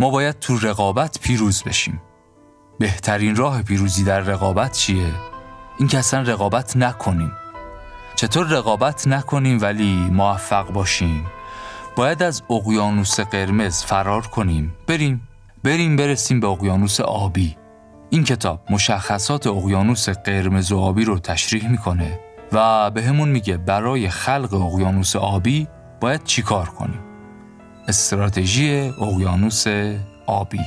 ما باید تو رقابت پیروز بشیم. بهترین راه پیروزی در رقابت چیه؟ این که اصلا رقابت نکنیم. چطور رقابت نکنیم ولی موفق باشیم؟ باید از اقیانوس قرمز فرار کنیم. بریم. بریم برسیم به اقیانوس آبی. این کتاب مشخصات اقیانوس قرمز و آبی رو تشریح می‌کنه و به همون میگه برای خلق اقیانوس آبی باید چیکار کنیم؟ استراتژی اقیانوس آبی.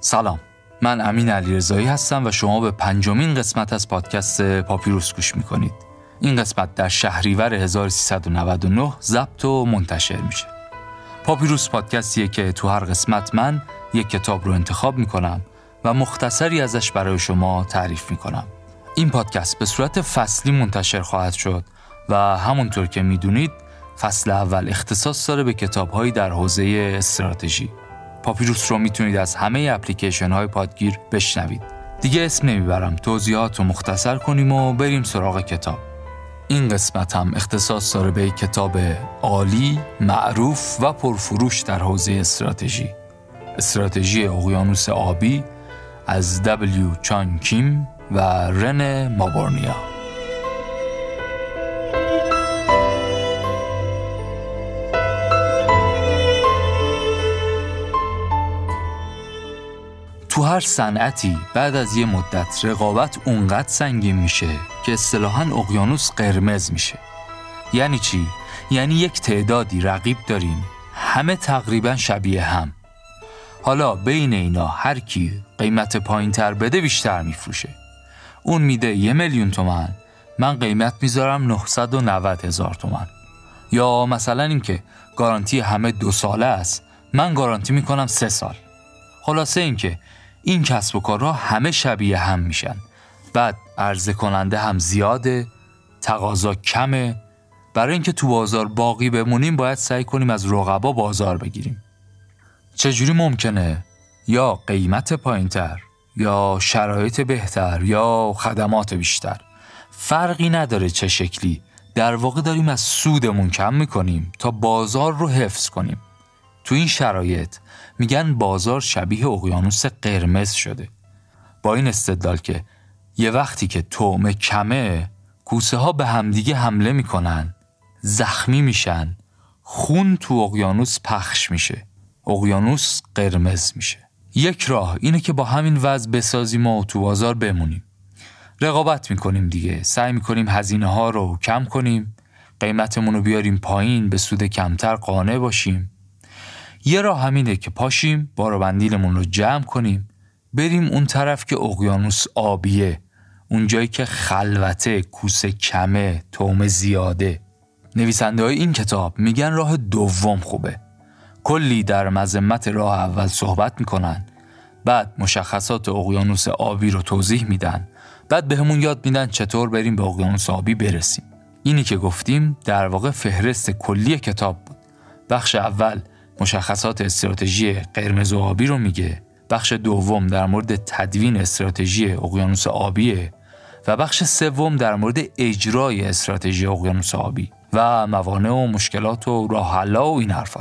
سلام. من امین علیرضایی هستم و شما به پنجمین قسمت از پادکست پاپیروس گوش می‌کنید. این قسمت در شهریور 1399 ضبط و منتشر میشه. پاپیروس پادکستیه که تو هر قسمت من یک کتاب رو انتخاب می‌کنم و مختصری ازش برای شما تعریف می‌کنم. این پادکست به صورت فصلی منتشر خواهد شد و همونطور که می‌دونید فصل اول اختصاص داره به کتابهایی در حوزه استراتژی. پاپیروس رو می‌تونید از همه اپلیکیشن های پادگیر بشنوید. دیگه اسم نمی‌برم توضیحات رو مختصر کنیم و بریم سراغ کتاب. این قسمت هم اختصاص داره به کتاب عالی، معروف و پرفروش در حوزه استراتژی. استراتژی اقیانوس آبی از دبلیو چان کیم و رن مابورنیا. تو هر صنعتی بعد از یه مدت رقابت اونقدر سنگین میشه که اصطلاحا اقیانوس قرمز میشه. یعنی چی؟ یعنی یک تعدادی رقیب داریم. همه تقریبا شبیه هم. حالا بین اینا هر کی قیمت پایین تر بده بیشتر میفروشه. اون میده یه میلیون تومن من قیمت می‌ذارم 990 هزار تومن یا مثلا اینکه گارانتی همه دو ساله است من گارانتی می‌کنم سه سال. خلاصه اینکه این کسب و کارها همه شبیه هم میشن. بعد عرضه کننده هم زیاده تقاضا کمه. برای اینکه تو بازار باقی بمونیم باید سعی کنیم از رقبا بازار بگیریم. چجوری ممکنه؟ یا قیمت پایینتر یا شرایط بهتر یا خدمات بیشتر؟ فرقی نداره چه شکلی. در واقع داریم از سودمون کم می‌کنیم تا بازار رو حفظ کنیم. تو این شرایط میگن بازار شبیه اقیانوس قرمز شده. با این استدلال که یه وقتی که تومه کمه کوسه ها به همدیگه حمله می‌کنن زخمی میشن خون تو اقیانوس پخش میشه. اقیانوس قرمز میشه. یک راه اینه که با همین وضع بسازیم و تو بازار بمونیم. رقابت می‌کنیم دیگه. سعی می‌کنیم هزینه ها رو کم کنیم. قیمتمون رو بیاریم پایین به سود کمتر قانع باشیم. یه راه همینه که پاشیم بندیلمون رو جمع کنیم. بریم اون طرف که اقیانوس آبیه. اونجایی که خلوته کوسه کمه توم زیاده. نویسنده های این کتاب میگن راه دوم خوبه. کلی در مذمت راه اول صحبت می‌کنن. بعد مشخصات اقیانوس آبی رو توضیح میدن. بعد به همون یاد میدن چطور بریم به اقیانوس آبی برسیم. اینی که گفتیم در واقع فهرست کلی کتاب بود. بخش اول مشخصات استراتژی قرمز و آبی رو میگه. بخش دوم در مورد تدوین استراتژی اقیانوس آبیه و بخش سوم در مورد اجرای استراتژی اقیانوس آبی. و موانع و مشکلات و راه و این حرف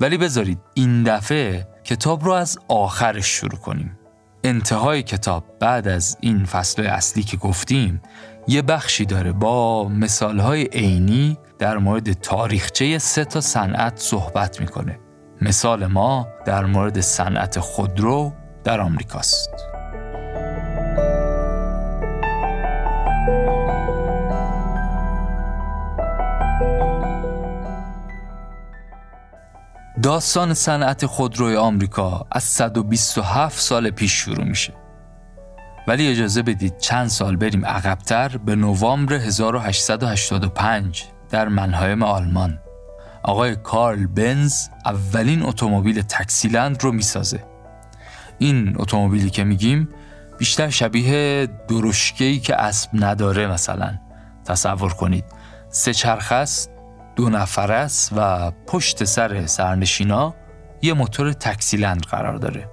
ولی بذارید این دفعه کتاب رو از آخرش شروع کنیم انتهای کتاب بعد از این فصل اصلی که گفتیم یه بخشی داره با مثالهای عینی در مورد تاریخچه سه تا صنعت صحبت می‌کنه مثال ما در مورد صنعت خودرو در آمریکاست. داستان صنعت خودروی آمریکا از 127 سال پیش شروع میشه. ولی اجازه بدید چند سال بریم عقبتر به نوامبر 1885 در منهایم آلمان. آقای کارل بنز اولین اتومبیل تکسیلند رو می‌سازه. این اتومبیلی که میگیم بیشتر شبیه درشکه‌ای که اسب نداره مثلا. تصور کنید سه چرخ است دو نفر است و پشت سر سرنشینا یه موتور تکسیلند قرار داره.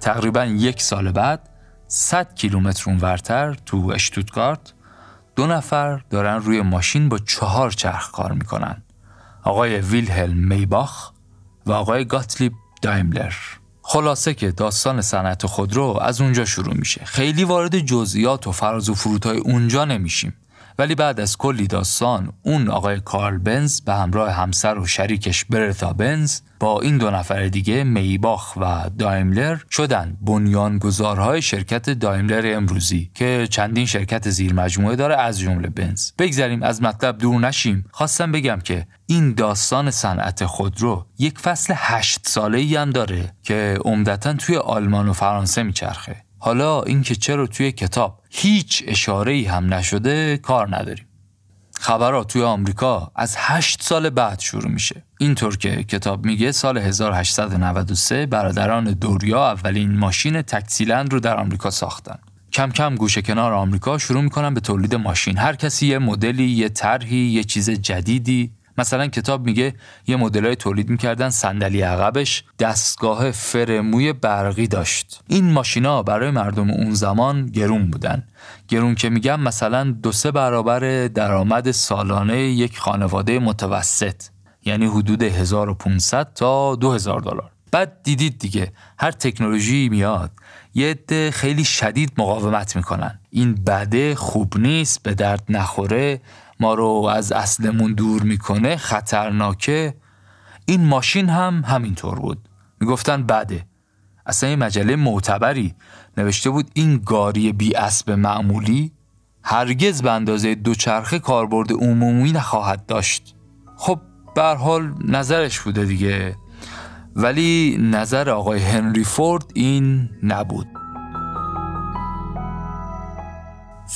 تقریبا یک سال بعد 100 کیلومتر اونورتر تو اشتوتگارت دو نفر دارن روی ماشین با چهار چرخ کار می‌کنن. آقای ویلهلم میباخ و آقای گاتلیب دایملر خلاصه که داستان صنعت خودرو از اونجا شروع میشه. خیلی وارد جزئیات و فراز و فرودهای اونجا نمیشیم. ولی بعد از کلی داستان اون آقای کارل بنز به همراه همسر و شریکش برتا بنز با این دو نفر دیگه میباخ و دایملر شدن بنیانگذارهای شرکت دایملر امروزی که چندین شرکت زیر مجموعه داره از جمله بنز. بگذریم از مطلب دور نشیم. خواستم بگم که این داستان صنعت خودرو یک فصل هشت ساله ای هم داره که عمدتا توی آلمان و فرانسه میچرخه. حالا اینکه چرا توی کتاب هیچ اشاره ای هم نشده کار نداریم. خبرات توی آمریکا از هشت سال بعد شروع میشه. اینطور که کتاب میگه سال 1893 برادران دوریا اولین ماشین تکسیلند رو در آمریکا ساختن. کم کم گوشه کنار آمریکا شروع می‌کنن به تولید ماشین. هر کسی یه مدلی یه طرحی یه چیز جدیدی مثلا کتاب میگه یه مدلای تولید می‌کردن صندلی عقبش دستگاه فرموی برقی داشت. این ماشینا برای مردم اون زمان گرون بودن. گرون که میگم مثلا دو سه برابر درآمد سالانه یک خانواده متوسط یعنی حدود 1500 تا 2000 دلار. بعد دیدید دیگه هر تکنولوژی میاد یه عده خیلی شدید مقاومت می‌کنن. این بده خوب نیست به درد نخوره. ما رو از اصلمون دور می‌کنه خطرناکه. این ماشین هم همینطور بود. می‌گفتن بده. اصلا این مجله معتبری. نوشته بود این گاری بی اسب معمولی هرگز به اندازه دوچرخه کاربرد عمومی نخواهد داشت. خب به حال نظرش بوده دیگه. ولی نظر آقای هنری فورد این نبود.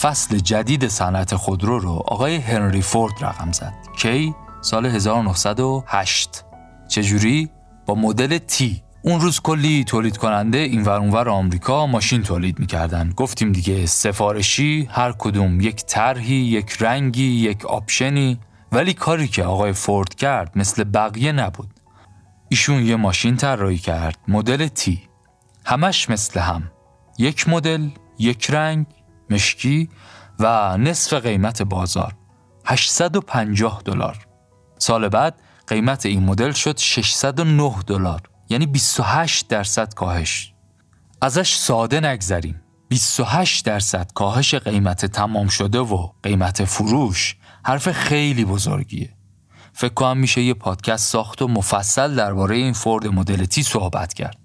فصل جدید صنعت خودرو رو آقای هنری فورد رقم زد. کی؟ سال 1908 چجوری؟ با مدل تی اون روز کلی تولید کننده این اونور آمریکا ماشین تولید می‌کردن. گفتیم دیگه سفارشی هر کدوم یک طرحی یک رنگی یک آپشنی. ولی کاری که آقای فورد کرد مثل بقیه نبود. ایشون یه ماشین طراحی کرد. مدل تی همش مثل هم. یک مدل یک رنگ مشکی و نصف قیمت بازار 850 دلار. سال بعد قیمت این مدل شد 609 دلار یعنی 28 درصد کاهش. ازش ساده نگذریم. 28 درصد کاهش قیمت تمام شده و قیمت فروش حرف خیلی بزرگیه. فکر کنم میشه یه پادکست ساخت و مفصل درباره این فورد مدل تی صحبت کرد.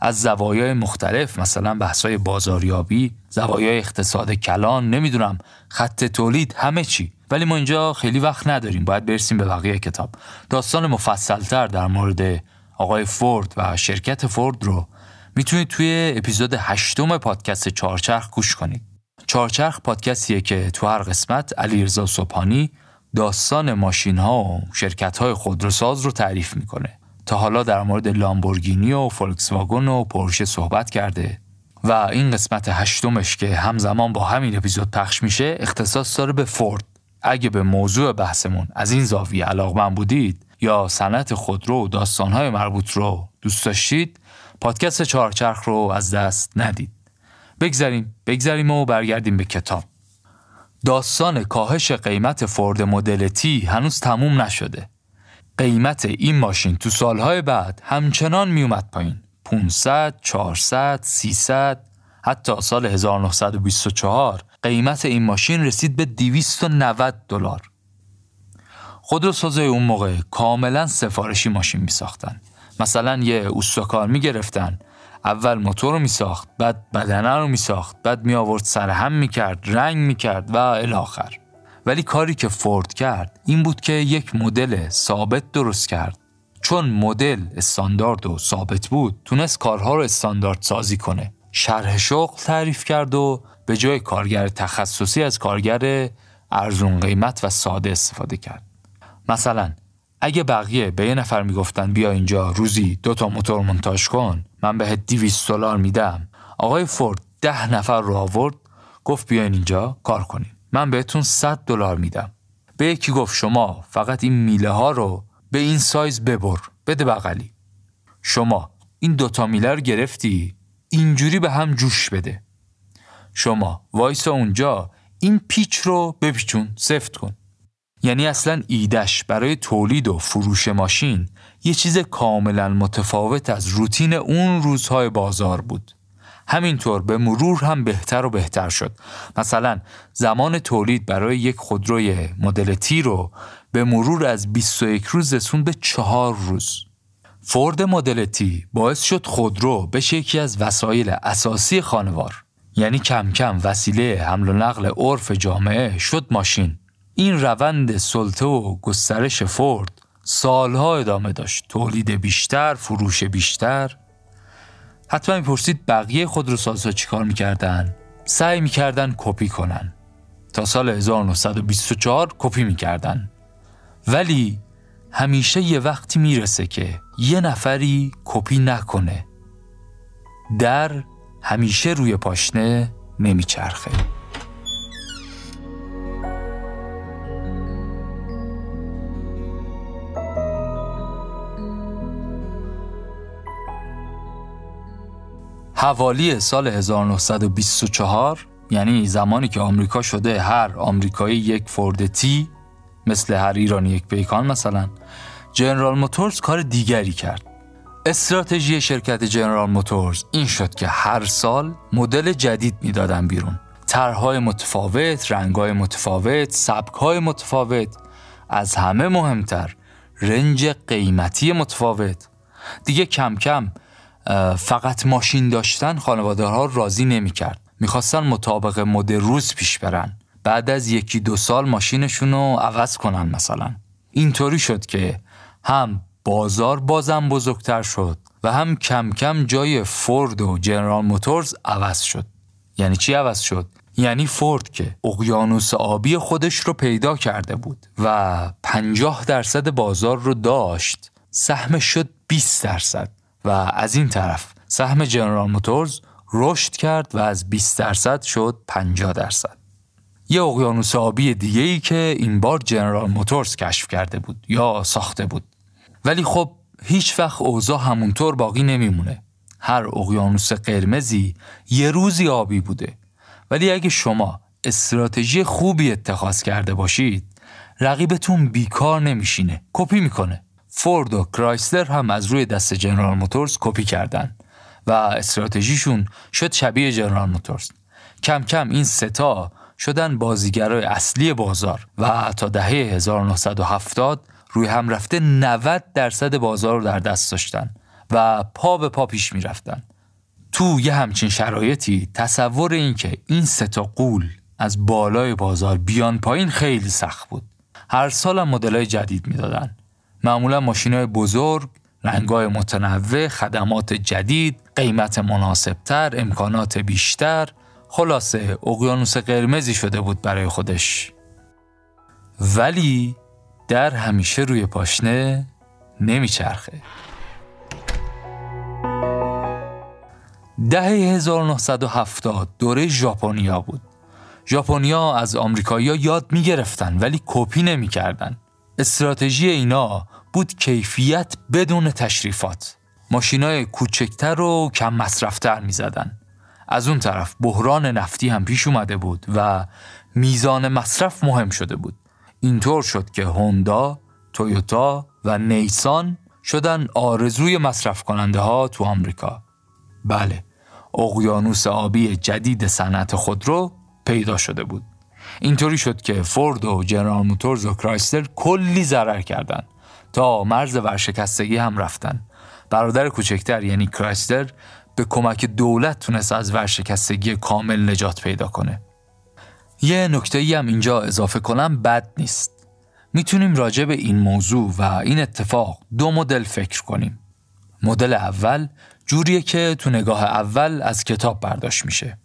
از زوایای مختلف مثلا بحثای بازاریابی زوایای اقتصاد کلان نمی‌دونم خط تولید همه چی. ولی ما اینجا خیلی وقت نداریم باید برسیم به بقیه کتاب. داستان مفصلتر در مورد آقای فورد و شرکت فورد رو می‌تونید توی اپیزود هشتم پادکست چارچرخ گوش کنید. چارچرخ پادکستیه که تو هر قسمت علیرضا صبحانی داستان ماشین ها و شرکت های خودروساز رو تعریف می‌کنه. تا حالا در مورد لامبورگینی و فولکس واگن و پورشه صحبت کرده و این قسمت هشتمش که همزمان با همین اپیزود پخش میشه اختصاص داره به فورد. اگه به موضوع بحثمون از این زاویه علاقمند بودید یا صنعت خودرو و داستانهای مربوط رو دوست داشتید پادکست چهارچرخ رو از دست ندید. بگذریم بگذریم و برگردیم به کتاب. داستان کاهش قیمت فورد مدل تی هنوز تموم نشده. قیمت این ماشین تو سالهای بعد همچنان میومد پایین. 500 400 300 حتی سال 1924 قیمت این ماشین رسید به 290 دلار. خودروسازای اون موقع کاملا سفارشی ماشین می ساختن مثلا یه اوستاکار می گرفتن اول موتور رو می ساخت بعد بدنه رو می ساخت بعد می آورد سرهم می کرد رنگ می کرد و الاخر ولی کاری که فورد کرد این بود که یک مدل ثابت درست کرد. چون مدل استاندارد و ثابت بود تونست کارها رو استاندارد سازی کنه. شرح شغل تعریف کرد و به جای کارگر تخصصی از کارگر ارزون قیمت و ساده استفاده کرد. مثلا اگه بقیه به یه نفر می‌گفتن بیا اینجا روزی دو تا موتور منتاج کن من بهت 200 دلار میدم. آقای فورد ده نفر رو آورد گفت بیاین اینجا کار کنیم. من بهتون 100 دلار میدم. به یکی گفت شما فقط این میله ها رو به این سایز ببر بده بغلی. شما این دوتا میله رو گرفتی؟ اینجوری به هم جوش بده. شما وایسا اونجا این پیچ رو بپیچون سفت کن. یعنی اصلا ایدش برای تولید و فروش ماشین یه چیز کاملا متفاوت از روتین اون روزهای بازار بود. همینطور به مرور هم بهتر و بهتر شد. مثلا زمان تولید برای یک خودروی مدل تی رو به مرور از 21 روز رسون به چهار روز. فورد مدل تی باعث شد خودرو بشه یکی از وسایل اساسی خانوار یعنی کم کم وسیله حمل و نقل عرف جامعه شد ماشین. این روند سلطه و گسترش فورد سالها ادامه داشت. تولید بیشتر فروش بیشتر حتما می‌پرسید بقیه خودروسازها چیکار می‌کردن؟ سعی می‌کردن کپی کنن. تا سال 1924 کپی می‌کردن. ولی همیشه یه وقتی می‌رسه که یه نفری کپی نکنه. در همیشه روی پاشنه نمیچرخه. حوالی سال 1924 یعنی زمانی که آمریکا شده هر آمریکایی یک فورد تی مثل هر ایرانی یک پیکان مثلا جنرال موتورز کار دیگری کرد. استراتژی شرکت جنرال موتورز این شد که هر سال مدل جدید می‌دادن بیرون. طرحهای متفاوت، رنگهای متفاوت، سبکهای متفاوت از همه مهمتر رنج قیمتی متفاوت. دیگه کم کم فقط ماشین داشتن خانواده ها راضی نمی کرد می‌خواستن مطابق مد روز پیش برن. بعد از یکی دو سال ماشینشون رو عوض کنن مثلا. اینطوری شد که هم بازار بازم بزرگتر شد و هم کم کم جای فورد و جنرال موتورز عوض شد. یعنی چی عوض شد؟ یعنی فورد که اقیانوس آبی خودش رو پیدا کرده بود و 50 درصد بازار رو داشت. سهمش شد 20 درصد. و از این طرف سهم جنرال موتورز رشد کرد و از 20 درصد شد 50 درصد. یه اقیانوس آبی دیگه ای که این بار جنرال موتورز کشف کرده بود یا ساخته بود. ولی خب هیچ وقت اوضاع همونطور باقی نمیمونه. هر اقیانوس قرمزی یه روزی آبی بوده. ولی اگه شما استراتژی خوبی اتخاذ کرده باشید رقیبتون بیکار نمیشینه. کپی می‌کنه. فورد و کرایسلر هم از روی دست جنرال موتورز کپی کردن و استراتژیشون شد شبیه جنرال موتورز کم کم این ستا شدن بازیگرای اصلی بازار و تا دهه 1970 روی هم رفته 90 درصد بازار رو در دست داشتن و پا به پا پیش می رفتن. تو یه همچین شرایطی تصور این که این ستا قول از بالای بازار بیان پایین خیلی سخت بود. هر سال مدلای جدید می‌دادن. معمولا ماشین های بزرگ، رنگای متنوع، خدمات جدید، قیمت مناسبتر، امکانات بیشتر، خلاصه اقیانوس قرمزی شده بود برای خودش. ولی در همیشه روی پاشنه نمیچرخه. دهه 1970 دوره ژاپنیا بود. ژاپنیا از آمریکایی‌ها یاد می‌گرفتن ولی کپی نمی‌کردن. استراتژی اینا بود کیفیت بدون تشریفات. ماشینای کوچکتر و کم مصرفتر می زدن. از اون طرف بحران نفتی هم پیش اومده بود و میزان مصرف مهم شده بود. اینطور شد که هوندا، تویوتا و نیسان شدن آرزوی مصرف کننده ها تو آمریکا. بله اقیانوس آبی جدید صنعت خودرو پیدا شده بود. اینطوری شد که فورد و جنرال موتورز و کرایستر کلی ضرر کردند تا مرز ورشکستگی هم رفتن. برادر کوچکتر یعنی کرایستر به کمک دولت تونست از ورشکستگی کامل نجات پیدا کنه. یه نکته ای هم اینجا اضافه کنم بد نیست. می‌تونیم راجع به این موضوع و این اتفاق دو مدل فکر کنیم. مدل اول جوریه که تو نگاه اول از کتاب برداشت میشه.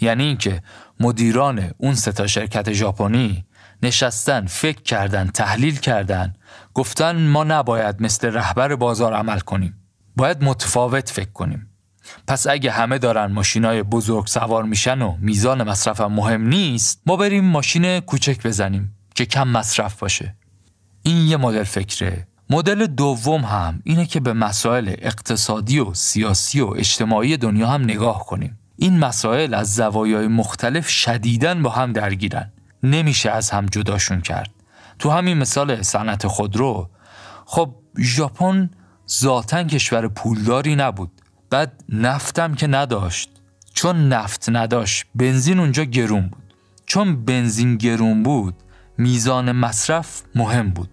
یعنی اینکه مدیران اون ستا شرکت ژاپنی نشستن فکر کردن تحلیل کردن. گفتن ما نباید مثل رهبر بازار عمل کنیم. باید متفاوت فکر کنیم. پس اگه همه دارن ماشینای بزرگ سوار میشن و میزان مصرف مهم نیست ما بریم ماشین کوچک بزنیم که کم مصرف باشه. این یه مدل فکره. مدل دوم هم اینه که به مسائل اقتصادی و سیاسی و اجتماعی دنیا هم نگاه کنیم. این مسائل از زوایای مختلف شدیدن با هم درگیرن. نمیشه از هم جداشون کرد. تو همین مثال صنعت خودرو خب ژاپن ذاتا کشور پولداری نبود. بعد نفتم که نداشت. چون نفت نداشت بنزین اونجا گرون بود. چون بنزین گرون بود میزان مصرف مهم بود.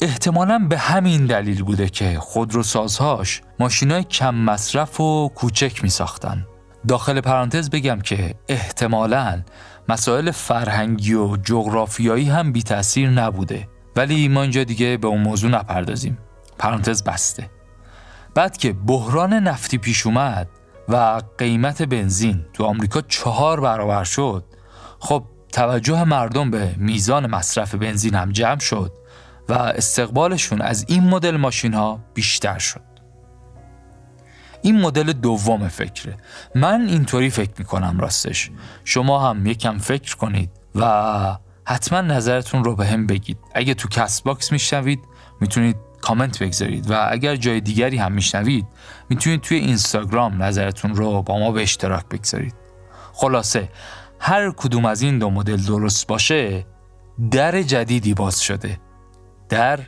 احتمالا به همین دلیل بوده که خودروسازهاش ماشینای کم مصرف و کوچک می ساختن. داخل پرانتز بگم که احتمالا مسائل فرهنگی و جغرافیایی هم بی تاثیر نبوده. ولی ما اینجا دیگه به اون موضوع نپردازیم. پرانتز بسته. بعد که بحران نفتی پیش اومد و قیمت بنزین تو آمریکا چهار برابر شد خب توجه مردم به میزان مصرف بنزین هم جمع شد و استقبالشون از این مدل ماشین ها بیشتر شد. این مدل دوم فکره. من اینطوری فکر می‌کنم راستش. شما هم یکم فکر کنید و حتما نظرتون رو به هم بگید. اگه تو Castbox میشنوید می‌تونید کامنت بگذارید. و اگر جای دیگری هم میشنوید می‌تونید توی اینستاگرام نظرتون رو با ما به اشتراک بگذارید. خلاصه هر کدوم از این دو مدل درست باشه در جدیدی باز شده. در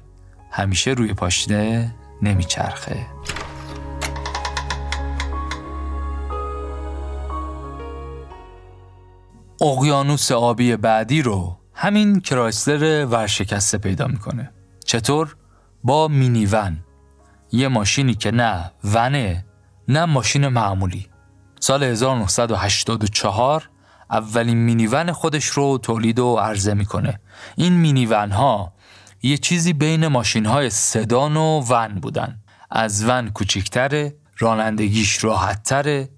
همیشه روی پاشنه نمیچرخه. اقیانوس آبی بعدی رو همین کرایسلر ورشکسته پیدا می‌کنه. چطور؟ با مینی ون یه ماشینی که نه ونه نه ماشین معمولی. سال 1984 اولین مینی ون خودش رو تولید و عرضه می‌کنه. این مینی ون ها یه چیزی بین ماشین های سدان و ون بودن. از ون کوچیکتره رانندگیش راحتتره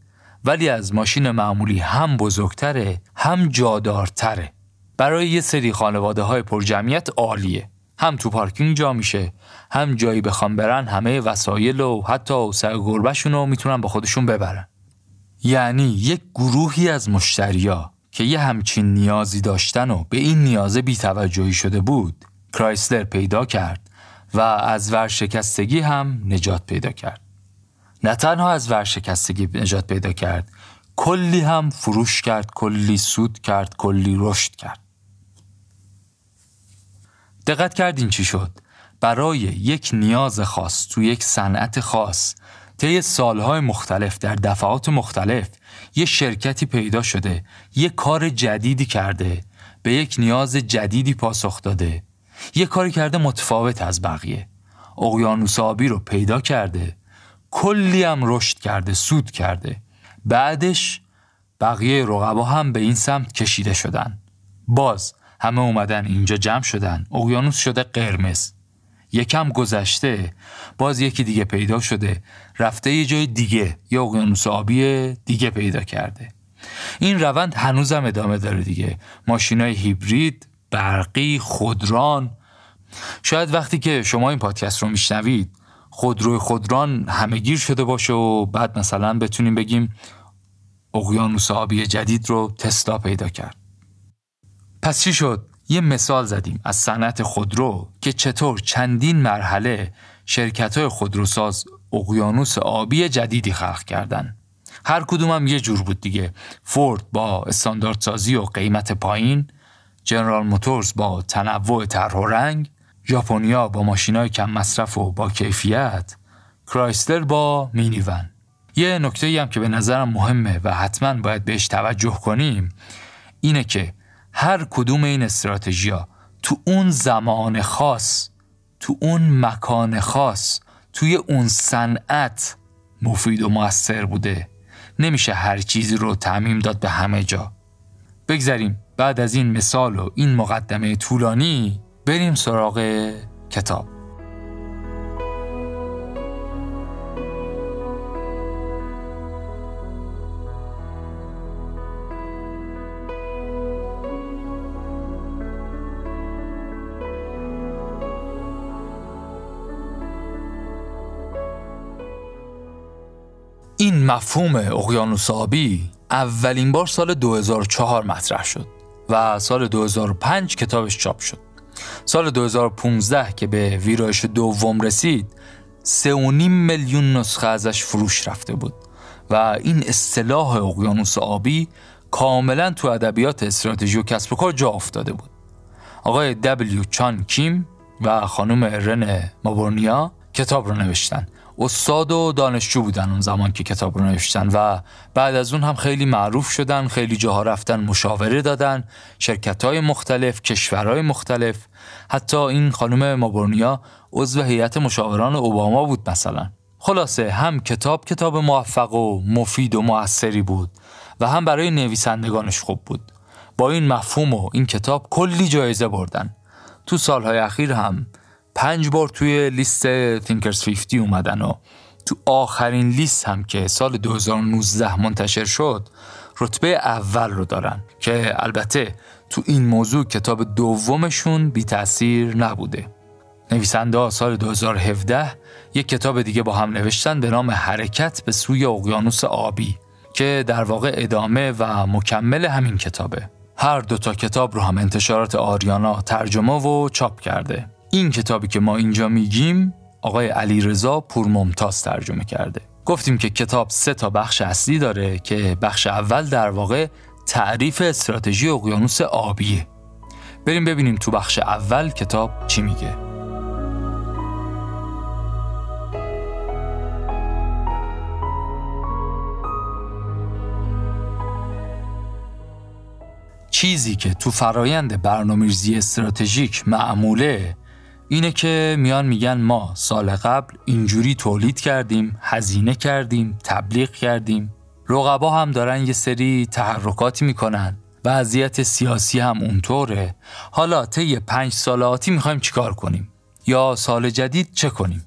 ولی از ماشین معمولی هم بزرگتره هم جادارتره. برای یه سری خانواده های پرجمعیت عالیه. هم تو پارکینگ جا میشه هم جایی بخوام برن همه وسایل و حتی سر گربهشون رو می‌تونن با خودشون ببرن. یعنی یک گروهی از مشتریا که یه همچین نیازی داشتن و به این نیازه بیتوجهی شده بود کرایسلر پیدا کرد و از ورشکستگی هم نجات پیدا کرد. نه تنها از ورشکستگی نجات پیدا کرد کلی هم فروش کرد کلی سود کرد کلی رشد کرد. دقت کردین چی شد؟ برای یک نیاز خاص تو یک صنعت خاص طی سالهای مختلف در دفعات مختلف یه شرکتی پیدا شده یه کار جدیدی کرده به یک نیاز جدیدی پاسخ داده. یه کاری کرده متفاوت از بقیه. اقیانوس آبی رو پیدا کرده کلی هم رشد کرده سود کرده. بعدش بقیه رقبا هم به این سمت کشیده شدن. باز همه اومدن اینجا جمع شدن. اقیانوس شده قرمز. یکم گذشته باز یکی دیگه پیدا شده. رفته یه جای دیگه. یا اقیانوس آبی دیگه پیدا کرده. این روند هنوزم ادامه داره دیگه. ماشینای هیبرید برقی خودران. شاید وقتی که شما این پادکست رو میشنوید خودروی خودران همه گیر شده باشه و بعد مثلا بتونیم بگیم اقیانوس آبی جدید رو تسلا پیدا کرد. پس چی شد؟ یه مثال زدیم از صنعت خودرو که چطور چندین مرحله شرکت های خودروساز اقیانوس آبی جدیدی خلق کردن. هر کدوم هم یه جور بود دیگه. فورد با استانداردسازی و قیمت پایین جنرال موتورز با تنوع طرح و رنگ ژاپنیا با ماشینای کم مصرف و با کیفیت کرایستر با مینیون. یه نکته هم که به نظرم مهمه و حتما باید بهش توجه کنیم اینه که هر کدوم این استراتژیا تو اون زمان خاص تو اون مکان خاص توی اون صنعت مفید و موثر بوده. نمیشه هر چیزی رو تعمیم داد به همه جا. بگذاریم بعد از این مثال و این مقدمه طولانی بریم سراغ کتاب. این مفهوم اقیانوس آبی اولین بار سال 2004 مطرح شد و سال 2005 کتابش چاپ شد. سال 2015 که به ویرایش دوم رسید 3.5 میلیون نسخه ازش فروش رفته بود و این اصطلاح اقیانوس آبی کاملا تو ادبیات استراتژی و کسب و کار جا افتاده بود. آقای دبلیو چان کیم و خانم رن مابورنیا کتاب رو نوشتن. استاد و دانشجو بودن اون زمان که کتاب رو نوشتن و بعد از اون هم خیلی معروف شدن خیلی جاها رفتن مشاوره دادن شرکت های مختلف کشورهای مختلف. حتی این خانم مابورنیا عضو هیئت مشاوران اوباما بود مثلا. خلاصه هم کتاب کتاب موفق و مفید و موثری بود و هم برای نویسندگانش خوب بود. با این مفهوم و این کتاب کلی جایزه بردن. تو سالهای اخیر هم پنج بار توی لیست Thinkers 50 اومدن و تو آخرین لیست هم که سال 2019 منتشر شد رتبه اول رو دارن که البته تو این موضوع کتاب دومشون بی تأثیر نبوده. نویسنده سال 2017 یک کتاب دیگه با هم نوشتن به نام حرکت به سوی اقیانوس آبی که در واقع ادامه و مکمل همین کتابه. هر دوتا کتاب رو هم انتشارات آریانا ترجمه و چاپ کرده. این کتابی که ما اینجا میگیم آقای علی رضا پورممتاز ترجمه کرده. گفتیم که کتاب سه تا بخش اصلی داره که بخش اول در واقع تعریف استراتژی اقیانوس آبیه. بریم ببینیم تو بخش اول کتاب چی میگه. چیزی که تو فرایند برنامه‌ریزی استراتژیک معموله اینه که میان میگن ما سال قبل اینجوری تولید کردیم، هزینه کردیم، تبلیغ کردیم. رقبا هم دارن یه سری تحرکاتی می‌کنن. وضعیت سیاسی هم اونطوره. حالا طی پنج سال آتی می‌خوایم چیکار کنیم؟ یا سال جدید چه کنیم؟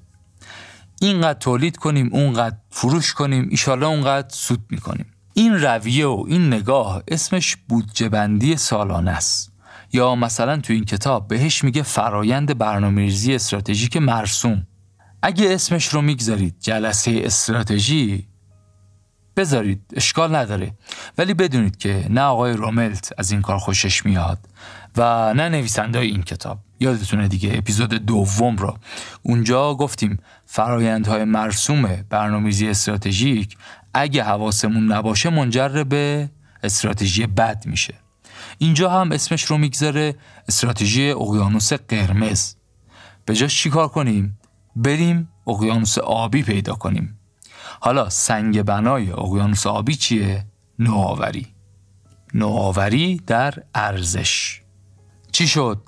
اینقدر تولید کنیم، اونقدر فروش کنیم، ایشالا اونقدر سود می‌کنیم. این رویه و این نگاه اسمش بودجه بندی سالانه است یا مثلا تو این کتاب بهش میگه فرایند برنامه‌ریزی استراتژیک مرسوم. اگه اسمش رو می‌گذارید جلسه استراتژی بذارید اشکال نداره. ولی بدونید که نه آقای روملت از این کار خوشش میاد و نه نویسنده این کتاب. یادتونه دیگه اپیزود دوم رو. اونجا گفتیم فرایندهای مرسوم برنامه‌ریزی استراتژیک اگه حواسمون نباشه منجر به استراتژی بد میشه. اینجا هم اسمش رو می‌گذاره استراتژی اقیانوس قرمز. به جاش چیکار کنیم؟ بریم اقیانوس آبی پیدا کنیم. حالا سنگ بنای اقیانوس آبی چیه؟ نوآوری. نوآوری در ارزش. چی شد؟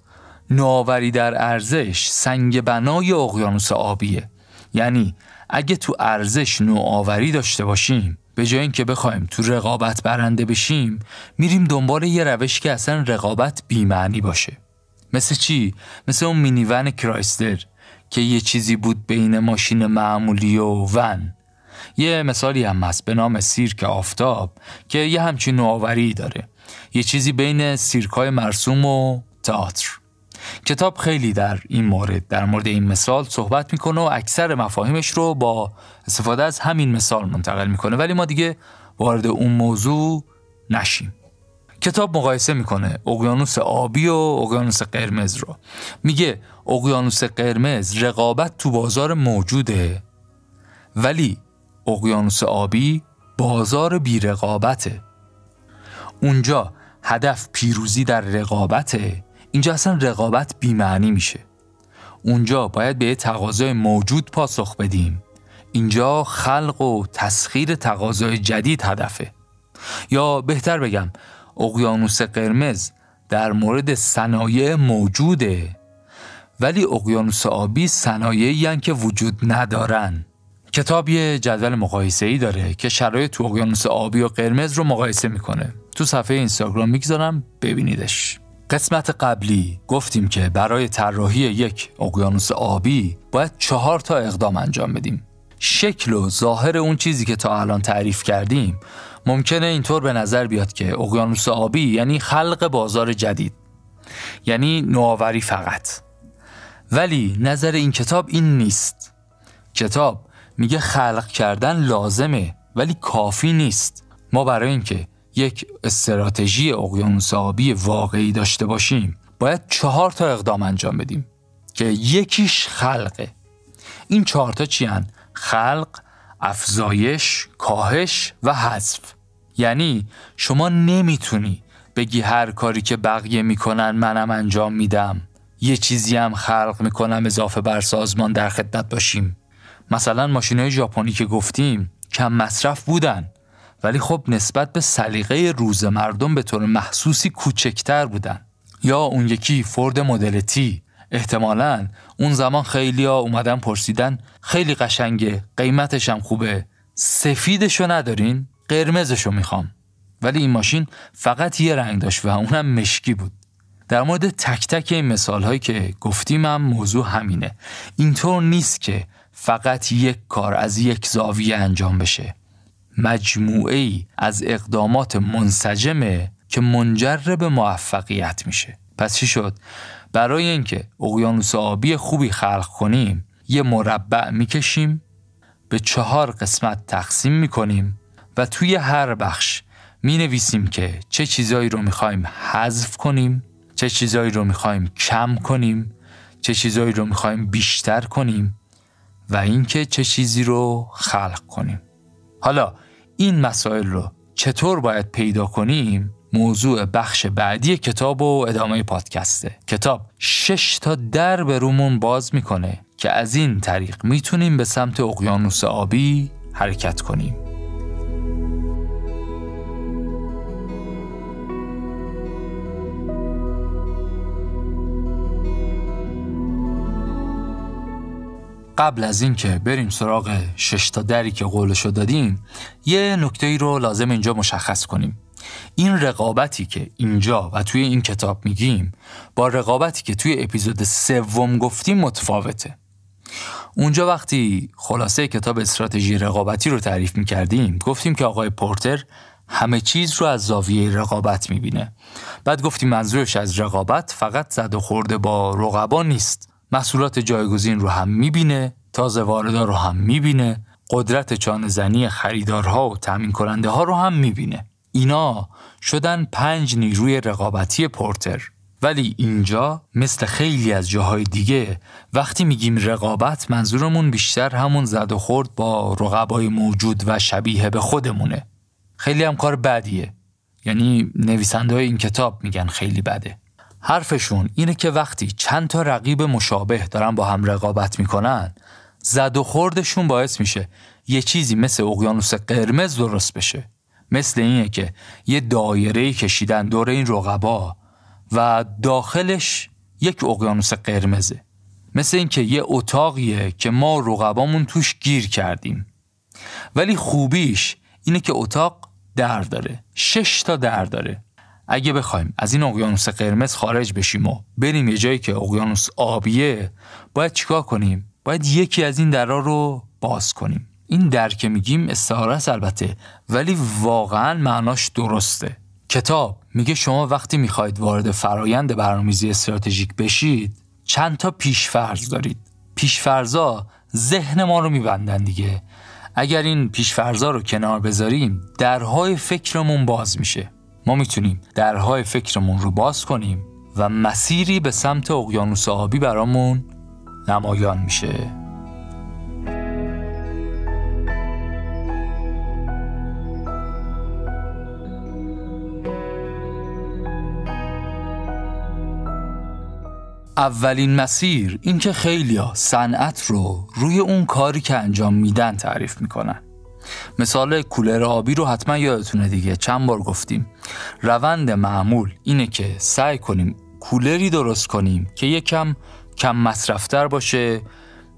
نوآوری در ارزش سنگ بنای اقیانوس آبیه. یعنی اگه تو ارزش نوآوری داشته باشیم به جای اینکه بخوایم تو رقابت برنده بشیم میریم دنبال یه روش که اصلا رقابت بیمعنی باشه. مثل چی؟ مثل اون مینیون کرایستر که یه چیزی بود بین ماشین معمولی و ون. یه مثالی هم هست به نام سیرک آفتاب که یه همچین نوآوری داره. یه چیزی بین سیرکای مرسوم و تئاتر. کتاب خیلی در این مورد در مورد این مثال صحبت می‌کنه و اکثر مفاهیمش رو با استفاده از همین مثال منتقل می‌کنه. ولی ما دیگه وارد اون موضوع نشیم. کتاب مقایسه می‌کنه اقیانوس آبی و اقیانوس قرمز رو. میگه اقیانوس قرمز رقابت تو بازار موجوده ولی اقیانوس آبی بازار بی رقابته اونجا هدف پیروزی در رقابته. اینجا اصلا رقابت بیمعنی میشه. اونجا باید به تقاضای موجود پاسخ بدیم. اینجا خلق و تسخیر تقاضای جدید هدفه. یا بهتر بگم اقیانوس قرمز در مورد صنایع موجوده. ولی اقیانوس آبی صنایعی که وجود ندارن. کتاب یه جدول مقایسه ای داره که شرایط تو اقیانوس آبی و قرمز رو مقایسه می‌کنه. تو صفحه اینستاگرام می‌گذارم ببینیدش. قسمت قبلی گفتیم که برای طراحی یک اقیانوس آبی باید چهار تا اقدام انجام بدیم. شکل و ظاهر اون چیزی که تا الان تعریف کردیم ممکنه اینطور به نظر بیاد که اقیانوس آبی یعنی خلق بازار جدید یعنی نوآوری فقط. ولی نظر این کتاب این نیست. کتاب میگه خلق کردن لازمه ولی کافی نیست. ما برای اینکه یک استراتژی اقیانوس آبی واقعی داشته باشیم باید چهار تا اقدام انجام بدیم که یکیش خلقه. این چهار تا چی هن؟ خلق، افزایش، کاهش و حذف. یعنی شما نمی‌تونی بگی هر کاری که بقیه می‌کنن منم انجام میدم. یه چیزی هم خلق می‌کنم اضافه بر سازمان در خدمت باشیم. مثلا ماشین ژاپنی که گفتیم کم مصرف بودن. ولی خب نسبت به سلیقه روز مردم به طور محسوسی کوچکتر بودن. یا اون یکی فورد مدل تی احتمالا اون زمان خیلی ها اومدن پرسیدن خیلی قشنگه قیمتش هم خوبه. سفیدشو ندارین؟ قرمزشو می‌خوام. ولی این ماشین فقط یه رنگ داشت و اونم مشکی بود. در مورد تک تک این مثال هایی که گفتیم هم موضوع همینه. اینطور نیست که فقط یک کار از یک زاویه انجام بشه. مجموعه ای از اقدامات منسجمه که منجر به موفقیت میشه. پس چی شد؟ برای اینکه اقیانوس آبی خوبی خلق کنیم یه مربع می‌کشیم به چهار قسمت تقسیم می‌کنیم و توی هر بخش می نویسیم که چه چیزایی رو می‌خوایم حذف کنیم چه چیزایی رو می‌خوایم کم کنیم چه چیزایی رو می‌خوایم بیشتر کنیم و اینکه چه چیزی رو خلق کنیم. حالا این مسائل رو چطور باید پیدا کنیم؟ موضوع بخش بعدی کتاب و ادامه پادکسته. کتاب شش تا در به رومون باز می‌کنه که از این طریق می‌تونیم به سمت اقیانوس آبی حرکت کنیم. قبل از اینکه بریم سراغ شش تا دری که قولشو دادیم یه نکته ای رو لازم اینجا مشخص کنیم. این رقابتی که اینجا و توی این کتاب میگیم با رقابتی که توی اپیزود سوم گفتیم متفاوته. اونجا وقتی خلاصه کتاب استراتژی رقابتی رو تعریف می‌کردیم گفتیم که آقای پورتر همه چیز رو از زاویه رقابت می‌بینه. بعد گفتیم منظورش از رقابت فقط زد و خورده با رقبا نیست. محصولات جایگزین رو هم می‌بینه تازه واردا رو هم می‌بینه قدرت چانه زنی خریدارها و تامین کننده ها رو هم می‌بینه. اینا شدن پنج نیروی رقابتی پورتر. ولی اینجا مثل خیلی از جاهای دیگه وقتی میگیم رقابت منظورمون بیشتر همون زد و خورد با رقبای موجود و شبیه به خودمونه. خیلی هم کار بدیه. یعنی نویسنده های این کتاب میگن خیلی بده. حرفشون اینه که وقتی چند تا رقیب مشابه دارن با هم رقابت می‌کنن زد و خوردشون باعث میشه یه چیزی مثل اقیانوس قرمز درست بشه. مثل اینه که یه دایره کشیدن دور این رقبا و داخلش یک اقیانوس قرمزه. مثل اینکه یه اتاقیه که ما رقبامون توش گیر کردیم. ولی خوبیش اینه که اتاق در داره. شش تا در داره. اگه بخوایم از این اقیانوس قرمز خارج بشیم و بریم یه جایی که اقیانوس آبیه باید چیکار کنیم؟ باید یکی از این درا رو باز کنیم. این در که میگیم استعاره است البته ولی واقعا معناش درسته. کتاب میگه شما وقتی می‌خواید وارد فرایند برنامه‌ریزی استراتژیک بشید چند تا پیشفرض دارید. پیشفرضا ذهن ما رو میبندن دیگه. اگر این پیشفرضا رو کنار بذاریم درهای فکرمون باز میشه. ما می‌تونیم درهای فکرمون رو باز کنیم و مسیری به سمت اقیانوس آبی برامون نمایان میشه. اولین مسیر اینکه خیلیا صنعت رو روی اون کاری که انجام میدن تعریف می‌کنن. مثال کولر آبی رو حتما یادتونه دیگه. چند بار گفتیم. روند معمول اینه که سعی کنیم کولری درست کنیم که یکم کم مصرفتر باشه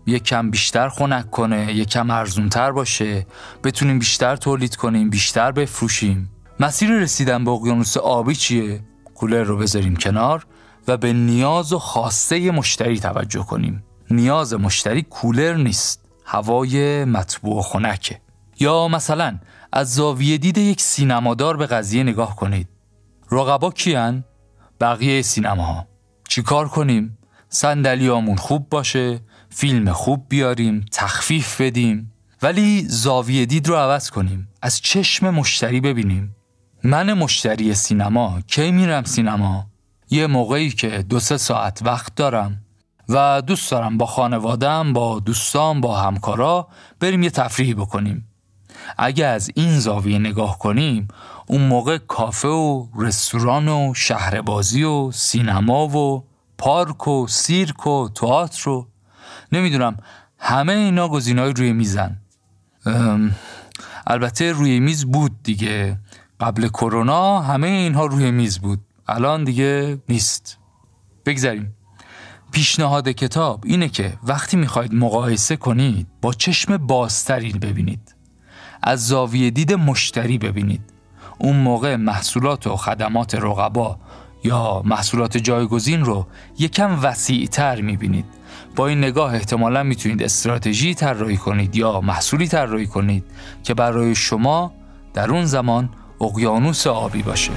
یکم بیشتر خنک کنه یکم ارزونتر باشه. بتونیم بیشتر تولید کنیم بیشتر بفروشیم. مسیر رسیدن به اقیانوس آبی چیه؟ کولر رو بذاریم کنار و به نیاز و خواسته مشتری توجه کنیم. نیاز مشتری کولر نیست هوای مطبوع و خنکه. یا مثلا از زاویه دید یک سینمادار به قضیه نگاه کنید. رقبا کیان؟ بقیه سینماها. چیکار کنیم؟ صندلیامون خوب باشه فیلم خوب بیاریم تخفیف بدیم. ولی زاویه دید رو عوض کنیم. از چشم مشتری ببینیم. من مشتری سینما کی میرم سینما؟ یه موقعی که دو سه ساعت وقت دارم و دوست دارم با خانوادم با دوستان با همکارا بریم یه تفریحی بکنیم. اگه از این زاویه نگاه کنیم اون موقع کافه و رستوران و شهربازی و سینما و پارک و سیرک و تئاتر و نمی‌دونم همه اینا گزینه‌های روی میزن. البته روی میز بود دیگه. قبل کرونا همه اینها روی میز بود. الان دیگه نیست. بگذاریم. پیشنهاد کتاب اینه که وقتی می‌خواید مقایسه کنید با چشم بازتری ببینید. از زاویه دید مشتری ببینید. اون موقع محصولات و خدمات رقبا یا محصولات جایگزین رو یکم وسیعتر می‌بینید. با این نگاه احتمالا می‌تونید استراتژی طراحی کنید یا محصولی طراحی کنید که برای شما در اون زمان اقیانوس آبی باشه.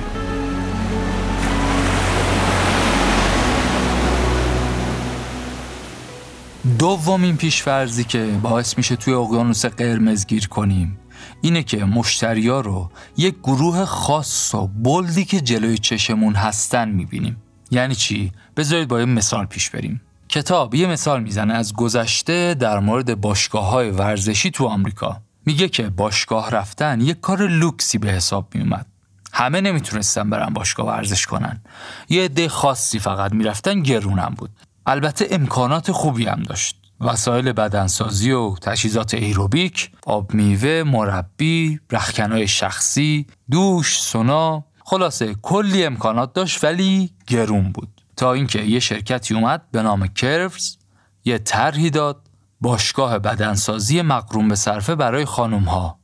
دومین پیشفرزی که باعث میشه توی اقیانوس قرمز گیر کنیم اینه که مشتریا رو یک گروه خاص و بلدی که جلوی چشمون هستن می‌بینیم. یعنی چی؟ بذارید با یه مثال پیش بریم. کتاب یه مثال می‌زنه از گذشته در مورد باشگاه های ورزشی تو آمریکا. میگه که باشگاه رفتن یک کار لوکسی به حساب میومد همه نمی‌تونستن برن باشگاه ورزش کنن. یه عده خاصی فقط می‌رفتن گرونم بود. البته امکانات خوبی هم داشت. وسایل بدنسازی و تجهیزات ایروبیک، آب میوه، مربی، رخکنای شخصی، دوش، سونا، خلاصه کلی امکانات داشت ولی گرون بود. تا اینکه یه شرکتی اومد به نام کرفز یه طرحی داد باشگاه بدنسازی مقروم به صرفه برای خانم ها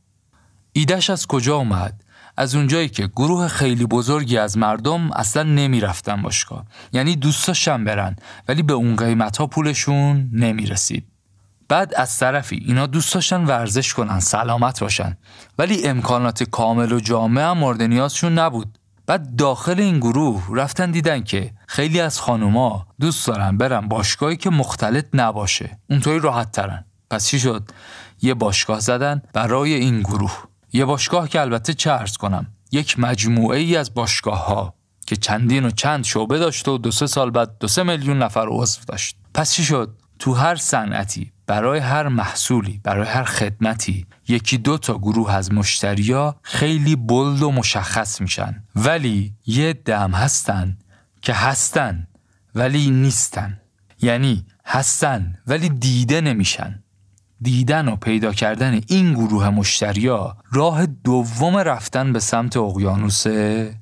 ایدش از کجا اومد؟ از اونجایی که گروه خیلی بزرگی از مردم اصلا نمی‌رفتن باشگاه. یعنی دوستاشم برن ولی به اون قیمت ها پولشون نمی‌رسید. بعد از طرفی اینا دوست داشتن ورزش کنن سلامت باشن. ولی امکانات کامل و جامع هم مورد نیازشون نبود. بعد داخل این گروه رفتن دیدن که خیلی از خانوما دوست دارن برن باشگاهی که مختلط نباشه. اونطوری راحت ترن. پس چی شد؟ یه باشگاه زدن برای این گروه. یه باشگاه که البته چه ارز کنم. یک مجموعه ای از باشگاه ها که چندین و چند شعبه داشت و دو سه سال بعد دو سه میلیون نفر عضو داشت. پس چی شد؟ تو هر صنعتی برای هر محصولی برای هر خدمتی یکی دو تا گروه از مشتریا خیلی بلد و مشخص میشن. ولی یه دم هستن که هستن ولی نیستن. یعنی هستن ولی دیده نمیشن. دیدن و پیدا کردن این گروه مشتریا راه دوم رفتن به سمت اقیانوس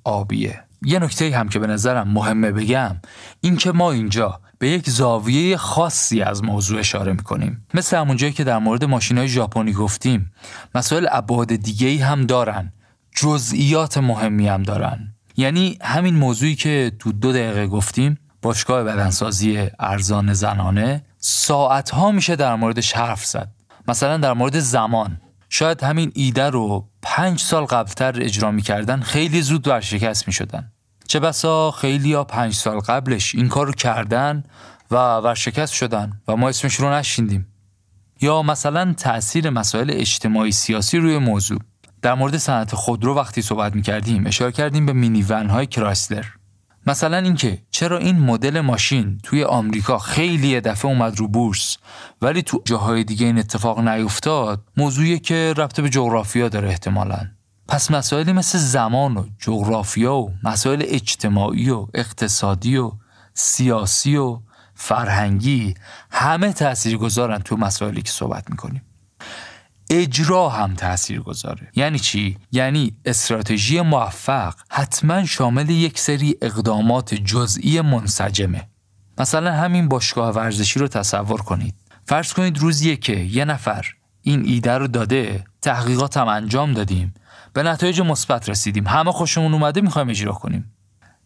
آبیه. یه نکته هم که به نظرم مهمه بگم این که ما اینجا به یک زاویه خاصی از موضوع اشاره می‌کنیم. مثل همون جایی که در مورد ماشین های ژاپنی گفتیم مسائل ابعاد دیگه ای هم دارن. جزئیات مهمی هم دارن. یعنی همین موضوعی که تو دو دقیقه گفتیم باشگاه بدنسازی ارزان زنانه ساعت ها میشه در موردش حرف زد. مثلا در مورد زمان. شاید همین ایده رو پنج سال قبلتر اجرا می‌کردن خیلی زود ورشکست می‌شدن. چه بسا خیلی یا پنج سال قبلش این کار رو کردن و ورشکست شدن و ما اسمش رو نشیندیم. یا مثلا تاثیر مسائل اجتماعی سیاسی روی موضوع. در مورد صنعت خودرو وقتی صحبت می‌کردیم اشاره کردیم به مینی ون های کرایسلر. مثلا اینکه چرا این مدل ماشین توی آمریکا خیلی دفعه اومد رو بورس ولی تو جاهای دیگه این اتفاق نیفتاد موضوعی که ربط به جغرافیا داره احتمالا. پس مسائلی مثل زمان و جغرافیا و مسائل اجتماعی و اقتصادی و سیاسی و فرهنگی همه تأثیر گذارن تو مسائلی که صحبت می‌کنیم. اجرا هم تأثیر گذاره یعنی چی؟ یعنی استراتژی موفق حتما شامل یک سری اقدامات جزئی منسجمه. مثلا همین باشگاه ورزشی رو تصور کنید. فرض کنید روزیه که یه نفر این ایده رو داده تحقیقات هم انجام دادیم. به نتایج مثبت رسیدیم. همه خوشمون اومده می‌خوایم اجرا کنیم.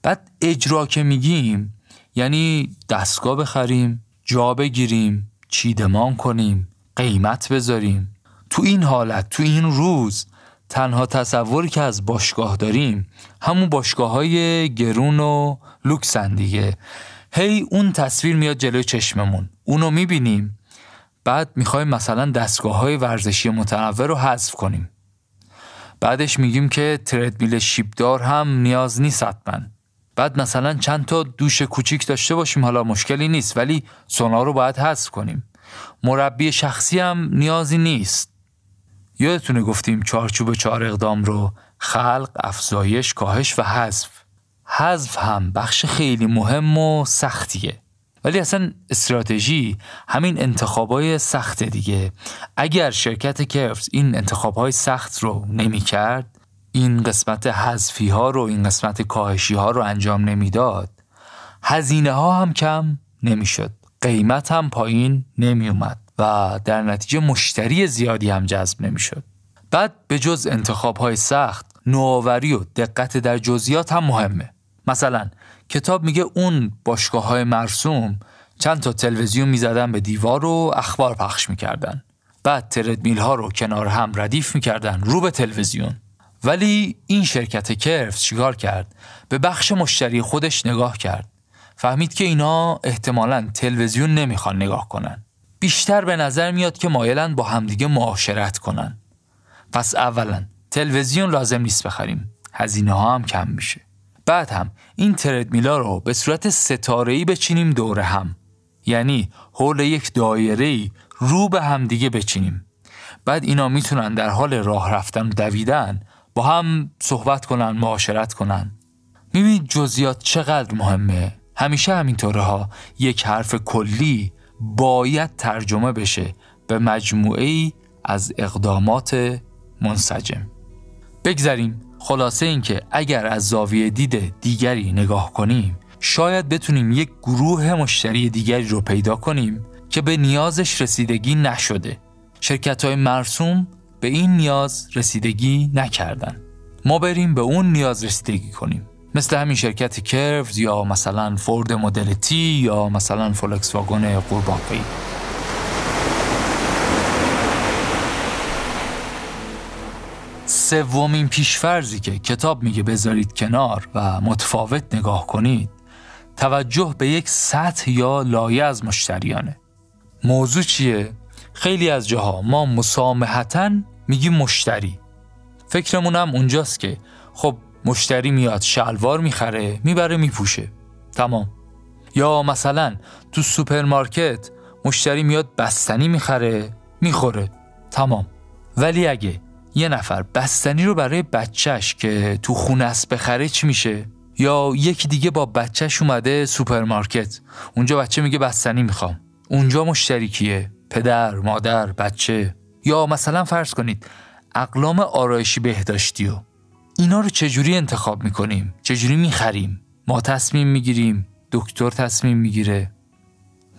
بعد اجرا که میگیم یعنی دستگاه بخریم جا بگیریم چیدمان کنیم قیمت بذاریم. تو این حالت تو این روز تنها تصوری که از باشگاه داریم همون باشگاه های گرون و لوکسن دیگه. هی اون تصویر میاد جلوی چشممون. اونو می‌بینیم. بعد می‌خوایم مثلا دستگاه های ورزشی متنوع رو حذف کنیم. بعدش میگیم که تردمیل شیبدار هم نیاز نیست حتما. بعد مثلا چند تا دوش کوچیک داشته باشیم حالا مشکلی نیست ولی سونا رو باید حذف کنیم. مربی شخصی هم نیازی نیست. یادتونه گفتیم چارچوب چهار اقدام رو خلق، افزایش، کاهش و حذف. حذف هم بخش خیلی مهم و سختیه. ولی اصلا استراتژی همین انتخابای سخت دیگه اگر شرکت کرفز این انتخابهای سخت رو نمی کرد این قسمت حذفی ها رو این قسمت کاهشی ها رو انجام نمی‌داد هزینه ها هم کم نمی‌شد قیمت هم پایین نمی اومد و در نتیجه مشتری زیادی هم جذب نمی‌شد. بعد به جز انتخاب های سخت نوآوری و دقت در جزئیات هم مهمه. مثلا کتاب میگه اون باشگاه های مرسوم چند تا تلویزیون می‌زدن به دیوار و اخبار پخش می‌کردن. بعد تردمیل ها رو کنار هم ردیف می‌کردن رو به تلویزیون. ولی این شرکت کرفز چیکار کرد؟ به بخش مشتری خودش نگاه کرد. فهمید که اینا احتمالا تلویزیون نمی‌خوان نگاه کنن. بیشتر به نظر میاد که مایلن با همدیگه معاشرت کنن. پس اولا تلویزیون لازم نیست بخریم. هزینه ها هم کم میشه. بعد هم این تردمیلا رو به صورت ستاره‌ای بچینیم دور هم. یعنی حول یک دایره رو به هم دیگه بچینیم. بعد اینا می‌تونن در حال راه رفتن و دویدن با هم صحبت کنن معاشرت کنن. می‌بینید جزیات چقدر مهمه؟ همیشه همینطوره ها. یک حرف کلی باید ترجمه بشه به مجموعه ای از اقدامات منسجم. بگذریم. خلاصه اینکه اگر از زاویه دید دیگری نگاه کنیم شاید بتونیم یک گروه مشتری دیگری رو پیدا کنیم که به نیازش رسیدگی نشده. شرکت های مرسوم به این نیاز رسیدگی نکردن. ما بریم به اون نیاز رسیدگی کنیم. مثل همین شرکت کرفز یا مثلا فورد مدل تی یا مثلا فولکس واگن قربانقی سومین پیشفرزی که کتاب میگه بذارید کنار و متفاوت نگاه کنید توجه به یک سطح یا لایه از مشتریانه. موضوع چیه؟ خیلی از جاها ما مسامحتا میگیم مشتری. فکرمون هم اونجاست که خب مشتری میاد شلوار می‌خره می‌بره میپوشه. تمام. یا مثلا تو سوپرمارکت مشتری میاد بستنی می‌خره می‌خوره. تمام. ولی اگه یه نفر بستنی رو برای بچهش که تو خونه است بخره چی میشه؟ یا یکی دیگه با بچهش اومده سوپرمارکت. اونجا بچه میگه بستنی می‌خوام. اونجا مشتری کیه؟ پدر مادر بچه. یا مثلا فرض کنید اقلام آرایشی بهداشتی و اینا رو چجوری انتخاب می‌کنیم؟ چجوری می‌خریم؟ ما تصمیم می‌گیریم. دکتر تصمیم می‌گیره.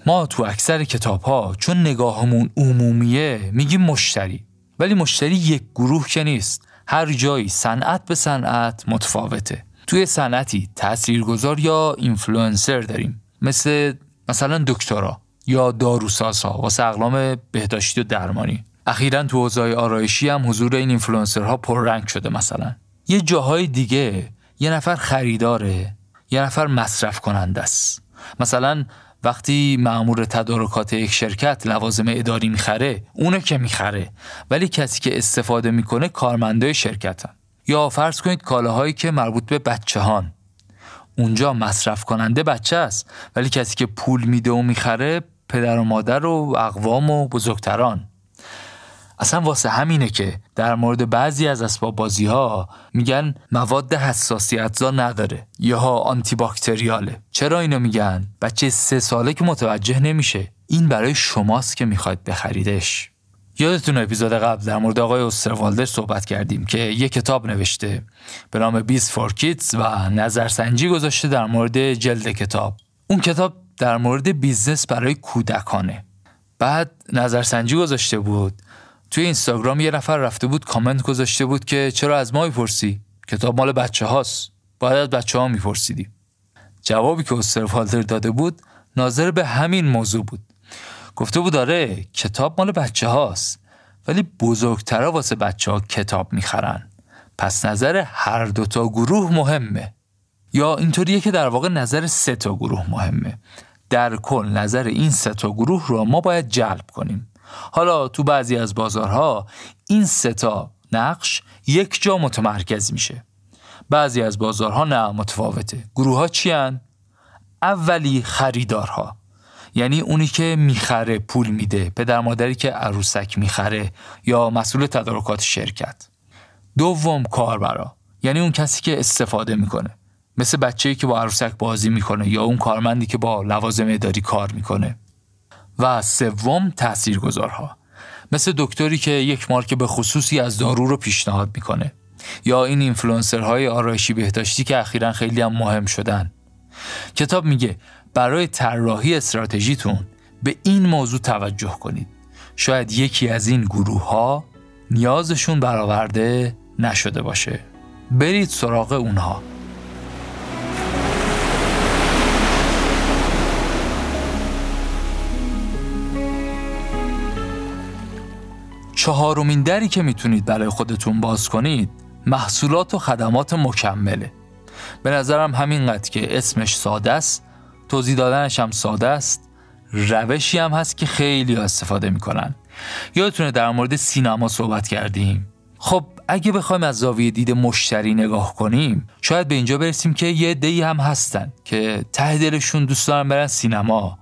ما تو اکثر کتاب ها چون نگاهمون عمومیه میگیم مشتری. ولی مشتری یک گروه که نیست. هر جایی صنعت به صنعت متفاوته. توی صنعتی تاثیرگذار یا اینفلوئنسر داریم. مثل مثلا دکترا یا داروسازها واسه اقلام بهداشتی و درمانی. اخیرا تو حوزه آرایشی هم حضور این اینفلوئنسرها پررنگ شده مثلا. یه جاهای دیگه یه نفر خریداره یه نفر مصرف کننده است. مثلا وقتی معمور تدارکات یک شرکت لوازم اداری می‌خره اونه که می‌خره. ولی کسی که استفاده می‌کنه کارمنده شرکتن. یا فرض کنید کالاهایی که مربوط به بچه هان اونجا مصرف کننده بچه است. ولی کسی که پول میده و می‌خره پدر و مادر و اقوام و بزرگتران. اصلا واسه همینه که در مورد بعضی از اسباب بازی ها میگن مواد حساسیتزا نداره یا آنتی باکتریاله چرا اینو میگن؟ بچه سه ساله که متوجه نمیشه. این برای شماست که می‌خواید بخریدش. یادتون اپیزود قبل در مورد آقای استروالدر صحبت کردیم که یه کتاب نوشته به نام Biz for Kids و نظرسنجی گذاشته در مورد جلد کتاب. اون کتاب در مورد بیزنس برای کودکانه. بعد نظرسنجی گذاشته بود. توی اینستاگرام یه نفر رفته بود کامنت گذاشته بود که چرا از ما می‌پرسی؟ کتاب مال بچه هاست. باید از بچه ها میپرسیدی. جوابی که استروالدر داده بود ناظر به همین موضوع بود. گفته بود آره کتاب مال بچه هاست ولی بزرگترا واسه بچه ها کتاب می‌خرن. پس نظر هر دوتا گروه مهمه. یا اینطوریه که در واقع نظر سه تا گروه مهمه. در کل نظر این سه تا گروه رو ما باید جلب کنیم. حالا تو بعضی از بازارها این سه تا نقش یک جا متمرکز میشه. بعضی از بازارها نه متفاوته. گروه ها چی اولی خریدارها. یعنی اونی که می‌خره پول میده. پدر مادری که عروسک می‌خره یا مسئول تدارکات شرکت. دوم کاربرا. یعنی اون کسی که استفاده می‌کنه. مثل بچه‌ای که با عروسک بازی می‌کنه یا اون کارمندی که با لوازم اداری کار می‌کنه. و سوم تاثیرگذارها. مثل دکتری که یک مارک به خصوصی از دارو رو پیشنهاد می‌کنه. یا این اینفلوئنسرهای آرایشی بهداشتی که اخیرا خیلی هم مهم شدن. کتاب میگه برای طراحی استراتژیتون به این موضوع توجه کنید. شاید یکی از این گروه ها نیازشون برآورده نشده باشه. برید سراغ اونها. چهارمین دری که می‌تونید برای خودتون باز کنید محصولات و خدمات مکمله. به نظرم همینقدر که اسمش ساده است توضیح دادنش هم ساده است روشی هم هست که خیلی استفاده می‌کنن. یادتونه در مورد سینما صحبت کردیم. خب اگه بخوایم از زاویه دید مشتری نگاه کنیم شاید به اینجا برسیم که یه دی هم هستن که ته دلشون دوست دارن برن سینما.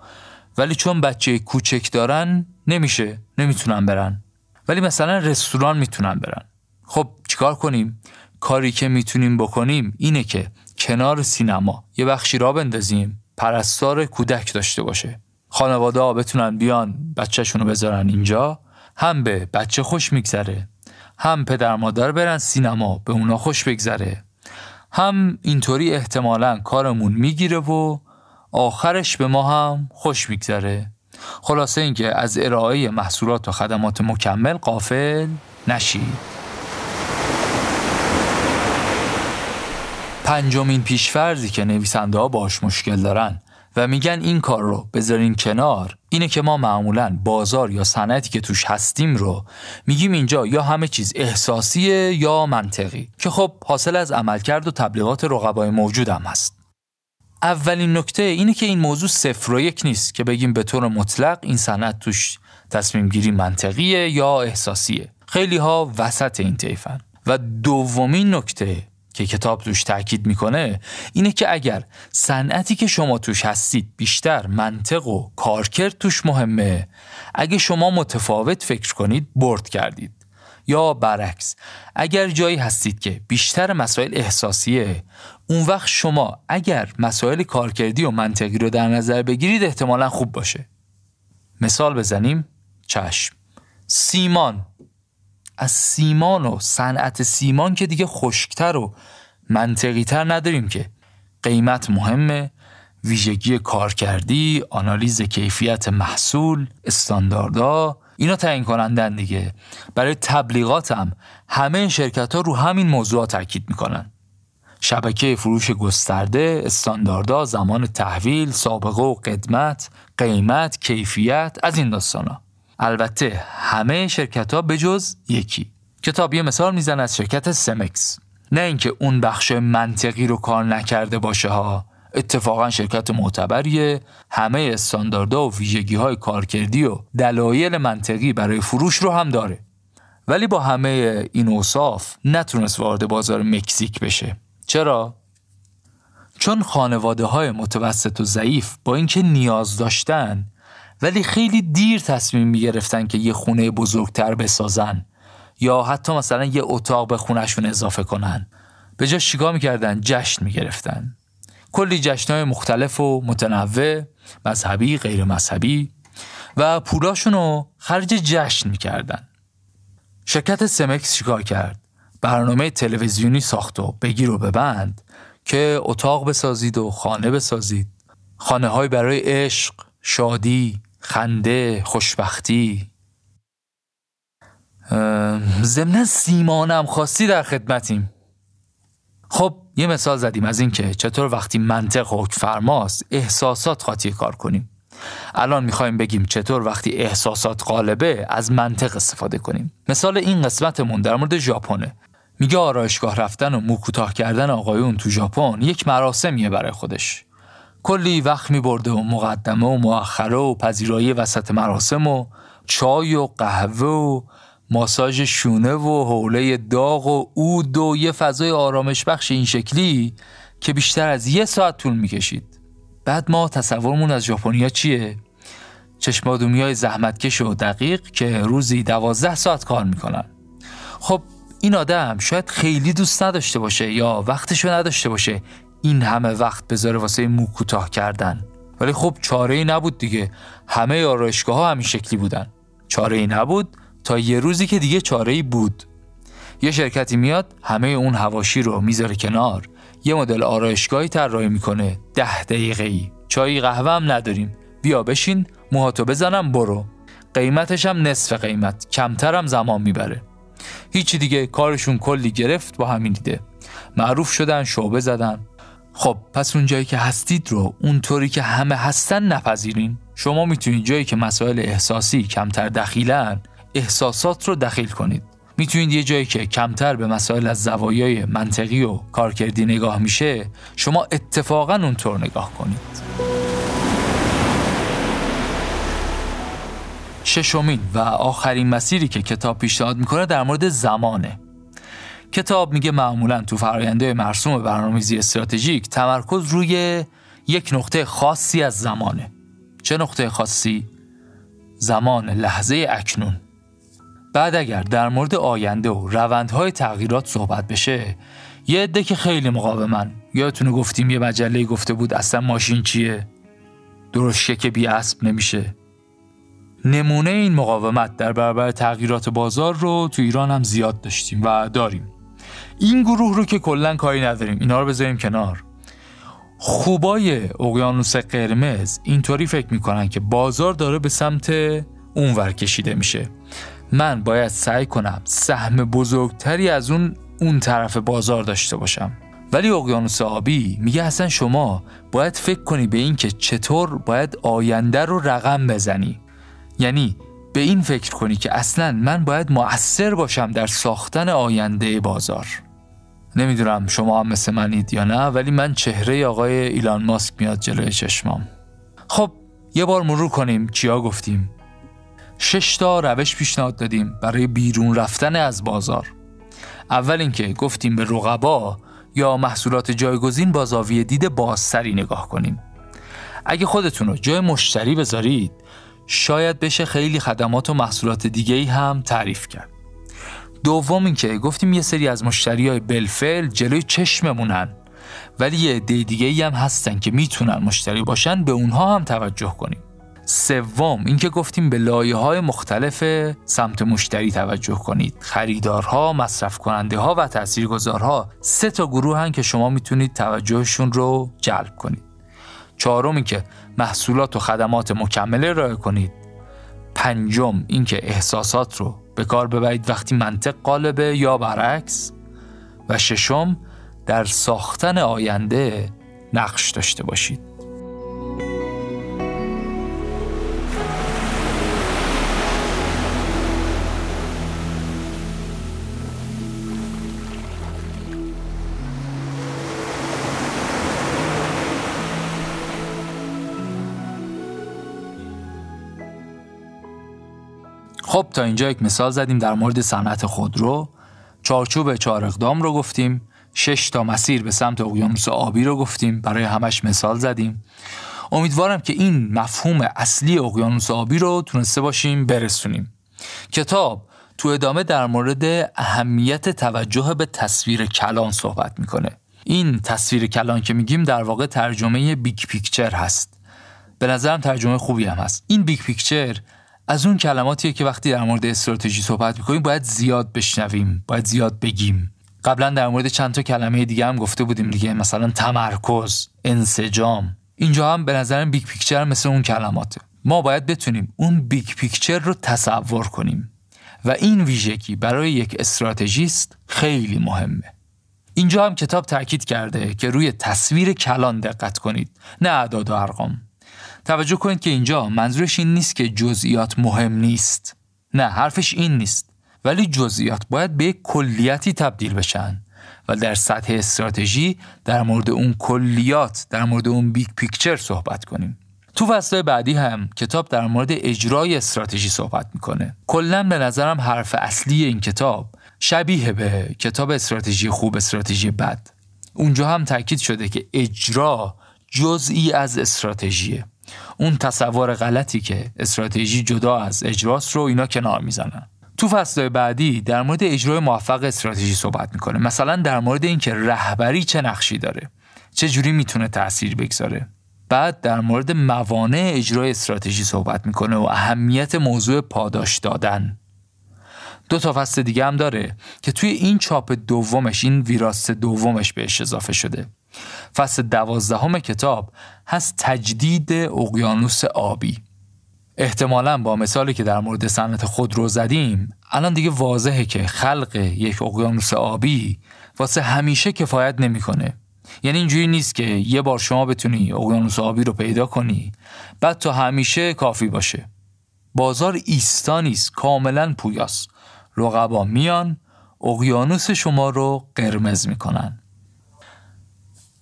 ولی چون بچه کوچک دارن نمیشه. نمی‌تونن برن. ولی مثلا رستوران می‌تونن برن. خب چیکار کنیم؟ کاری که می‌تونیم بکنیم اینه که کنار سینما یه بخشی را بندازیم پرستار کودک داشته باشه. خانواده ها بتونن بیان بچهشون رو بذارن اینجا هم به بچه خوش میگذره هم پدر مادر برن سینما به اونا خوش بگذره. هم اینطوری احتمالا کارمون می‌گیره و آخرش به ما هم خوش میگذره. خلاصه اینکه از ارائه محصولات و خدمات مکمل قافل نشید. پنجمین پیشفرزی که نویسنده ها باش مشکل دارن و میگن این کار رو بذارین کنار اینه که ما معمولا بازار یا صنعتی که توش هستیم رو میگیم اینجا یا همه چیز احساسیه یا منطقی که خب حاصل از عملکرد و تبلیغات رقبای موجود هم هست. اولین نکته اینه که این موضوع صفر و یک نیست که بگیم به طور مطلق این صنعت توش تصمیم گیری منطقیه یا احساسیه. خیلی ها وسط این طیفن. و دومین نکته که کتاب توش تاکید می‌کنه اینه که اگر صنعتی که شما توش هستید بیشتر منطق و کارکرد توش مهمه اگه شما متفاوت فکر کنید برد کردید. یا برعکس اگر جایی هستید که بیشتر مسائل احساسیه اون وقت شما اگر مسائل کارکردی و منطقی رو در نظر بگیرید احتمالا خوب باشه. مثال بزنیم. چشم. سیمان. از سیمان و صنعت سیمان که دیگه خشکتر و منطقی تر نداریم که. قیمت مهمه. ویژگی کارکردی آنالیز کیفیت محصول استانداردها. اینا تعیین کنندن دیگه. برای تبلیغات هم همه شرکت ها رو همین موضوع تاکید می‌کنن. شبکه فروش گسترده استانداردها زمان تحویل سابقه و قدمت قیمت کیفیت از این داستانا. البته همه شرکت ها به جز یکی. کتاب یه مثال میزن از شرکت سمکس. نه اینکه اون بخش منطقی رو کار نکرده باشه ها. اتفاقا شرکت معتبریه. همه استانداردها و ویژگی های کارکردی و دلایل منطقی برای فروش رو هم داره. ولی با همه این اوصاف نتونست وارد بازار مکزیک بشه. چرا؟ چون خانواده های متوسط و ضعیف با اینکه نیاز داشتن ولی خیلی دیر تصمیم می گرفتن که یه خونه بزرگتر بسازن یا حتی مثلا یه اتاق به خونشون اضافه کنن. به جا شیگاه می‌کردن؟ جشن می‌گرفتن. کلی جشنهای مختلف و متنوع مذهبی غیر مذهبی و پولاشون رو خرج جشن می‌کردن. شرکت سمکس چیکار کرد؟ برنامه تلویزیونی ساخت و بگیر و ببند که اتاق بسازید و خانه بسازید. خانه های برای عشق شادی خنده خوشبختی. ضمن سیمانم خواستی در خدمتیم. خب یه مثال زدیم از اینکه چطور وقتی منطق حکم فرماست احساسات خاطی کار کنیم. الان می‌خوایم بگیم چطور وقتی احساسات غالبه از منطق استفاده کنیم. مثال این قسمتمون در مورد ژاپنه. میگه آرایشگاه رفتن و مو کوتاه کردن آقایون تو ژاپن یک مراسمیه برای خودش. کلی وقت میبرده و مقدمه و مؤخره و پذیرایی وسط مراسم و چای و قهوه و ماساژ شونه و حوله داغ و اود و یه فضای آرامش بخش این شکلی که بیشتر از یه ساعت طول می‌کشید. بعد ما تصورمون از ژاپنیا چیه؟ چشمادومی های زحمتکش و دقیق که روزی دوازده ساعت کار می‌کنن. خب این آدم شاید خیلی دوست نداشته باشه یا وقتشو نداشته باشه این همه وقت بذاره واسه مو کوتاه کردن. ولی خب چاره ای نبود دیگه. همه آرایشگاه ها همین شکلی بودن. چاره ای نبود تا یه روزی که دیگه چاره ای بود. یه شرکتی میاد همه اون هواشی رو می‌ذاره کنار. یه مدل آرایشگاهی طراحی می‌کنه. ده دقیقه ای چای قهوه هم نداریم. بیا بشین موهاتو بزنم برو. قیمتش هم نصف قیمت. کمتر هم زمان می‌بره. هیچی دیگه کارشون کلی گرفت با همین دیده معروف شدن شعبه زدن. خب پس اون جایی که هستید رو اونطوری که همه هستن نپذیرین. شما می‌تونید جایی که مسائل احساسی کمتر دخیلن احساسات رو دخیل کنید. می‌تونید یه جایی که کمتر به مسائل از زوایای منطقی و کارکردی نگاه میشه شما اتفاقا اونطور نگاه کنید. ششمین و آخرین مسیری که کتاب پیشنهاد می‌کنه در مورد زمانه. کتاب میگه معمولا تو فراینده مرسوم برنامه‌ریزی استراتژیک تمرکز روی یک نقطه خاصی از زمانه. چه نقطه خاصی؟ زمان لحظه اکنون. بعد اگر در مورد آینده و روندهای تغییرات صحبت بشه یه عده که خیلی مقاومن. یادتونه گفتیم یه مجله گفته بود اصلا ماشین چیه؟ درشکه که بی اسب نمیشه. نمونه این مقاومت در برابر تغییرات بازار رو تو ایران هم زیاد داشتیم و داریم. این گروه رو که کلا کاری نداریم اینا رو بذاریم کنار. خوبای اقیانوس قرمز اینطوری فکر می‌کنن که بازار داره به سمت اونور کشیده میشه. من باید سعی کنم سهم بزرگتری از اون اون طرف بازار داشته باشم. ولی اقیانوس آبی میگه اصلا شما باید فکر کنی به این که چطور باید آینده رو رقم بزنی. یعنی به این فکر کنی که اصلا من باید مؤثر باشم در ساختن آینده بازار. نمی‌دونم شما هم مثل منید یا نه ولی من چهره آقای ایلان ماسک میاد جلوی چشمام. خب یه بار مرور کنیم چیا گفتیم. شش تا روش پیشنهاد دادیم برای بیرون رفتن از بازار. اول اینکه گفتیم به رقبا یا محصولات جایگزین با زاویه دید بازتری نگاه کنیم. اگه خودتون رو جای مشتری بذارید شاید بشه خیلی خدمات و محصولات دیگه ای هم تعریف کرد. دوم اینکه گفتیم یه سری از مشتری های بلفل جلوی چشممونن ولی یه عده دیگه ای هم هستن که می‌تونن مشتری باشن به اونها هم توجه کنیم. سوم اینکه گفتیم به لایه های مختلف سمت مشتری توجه کنید. خریدارها، مصرف کننده ها و تاثیرگذارها سه تا گروه هن که شما می‌تونید توجهشون رو جلب کنید. چهارم اینکه محصولات و خدمات مکمله ارائه کنید. پنجم اینکه احساسات رو به کار ببرید وقتی منطق قالبه یا برعکس. و ششم در ساختن آینده نقش داشته باشید. خب تا اینجا یک مثال زدیم در مورد صنعت خودرو. چارچوب چهار اقدام رو گفتیم. شش تا مسیر به سمت اقیانوس آبی رو گفتیم. برای همش مثال زدیم. امیدوارم که این مفهوم اصلی اقیانوس آبی رو تونسته باشیم برسونیم. کتاب تو ادامه در مورد اهمیت توجه به تصویر کلان صحبت می‌کنه. این تصویر کلان که میگیم در واقع ترجمه big picture هست. به نظرم ترجمه خوبی هم هست. این big picture از اون کلماتیه که وقتی در مورد استراتژی صحبت می‌کنیم باید زیاد بشنویم باید زیاد بگیم. قبلا در مورد چند تا کلمه دیگه هم گفته بودیم دیگه مثلا تمرکز انسجام. اینجا هم به نظرم big picture مثل اون کلماته. ما باید بتونیم اون big picture رو تصور کنیم. و این ویژگی برای یک استراتژیست خیلی مهمه. اینجا هم کتاب تاکید کرده که روی تصویر کلان دقت کنید نه اعداد و ارقام. توجه کنید که اینجا منظورش این نیست که جزئیات مهم نیست. نه حرفش این نیست. ولی جزئیات باید به کلیتی تبدیل بشن و در سطح استراتژی در مورد اون کلیات در مورد اون big picture صحبت کنیم. تو فصل بعدی هم کتاب در مورد اجرای استراتژی صحبت می‌کنه. کلا به نظرم حرف اصلی این کتاب شبیه به کتاب استراتژی خوب استراتژی بد. اونجا هم تاکید شده که اجرا جزئی از استراتژیه. اون تصور غلطی که استراتژی جدا از اجراست رو اینا کنار می‌زنن. تو فصل بعدی در مورد اجرای موفق استراتژی صحبت می‌کنه. مثلا در مورد اینکه رهبری چه نقشی داره چه جوری می‌تونه تاثیر بگذاره. بعد در مورد موانع اجرای استراتژی صحبت می‌کنه و اهمیت موضوع پاداش دادن. دو تا فصل دیگه هم داره که توی این چاپ دومش این ویراست دومش بهش اضافه شده. فصل دوازدهم کتاب هست تجدید اقیانوس آبی. احتمالا با مثالی که در مورد صنعت خودرو زدیم الان دیگه واضحه که خلق یک اقیانوس آبی واسه همیشه کفایت نمی‌کنه. یعنی اینجوری نیست که یه بار شما بتونی اقیانوس آبی رو پیدا کنی بعد تا همیشه کافی باشه. بازار ایستا نیست کاملا پویاست. رقبا میان اقیانوس شما رو قرمز می‌کنن.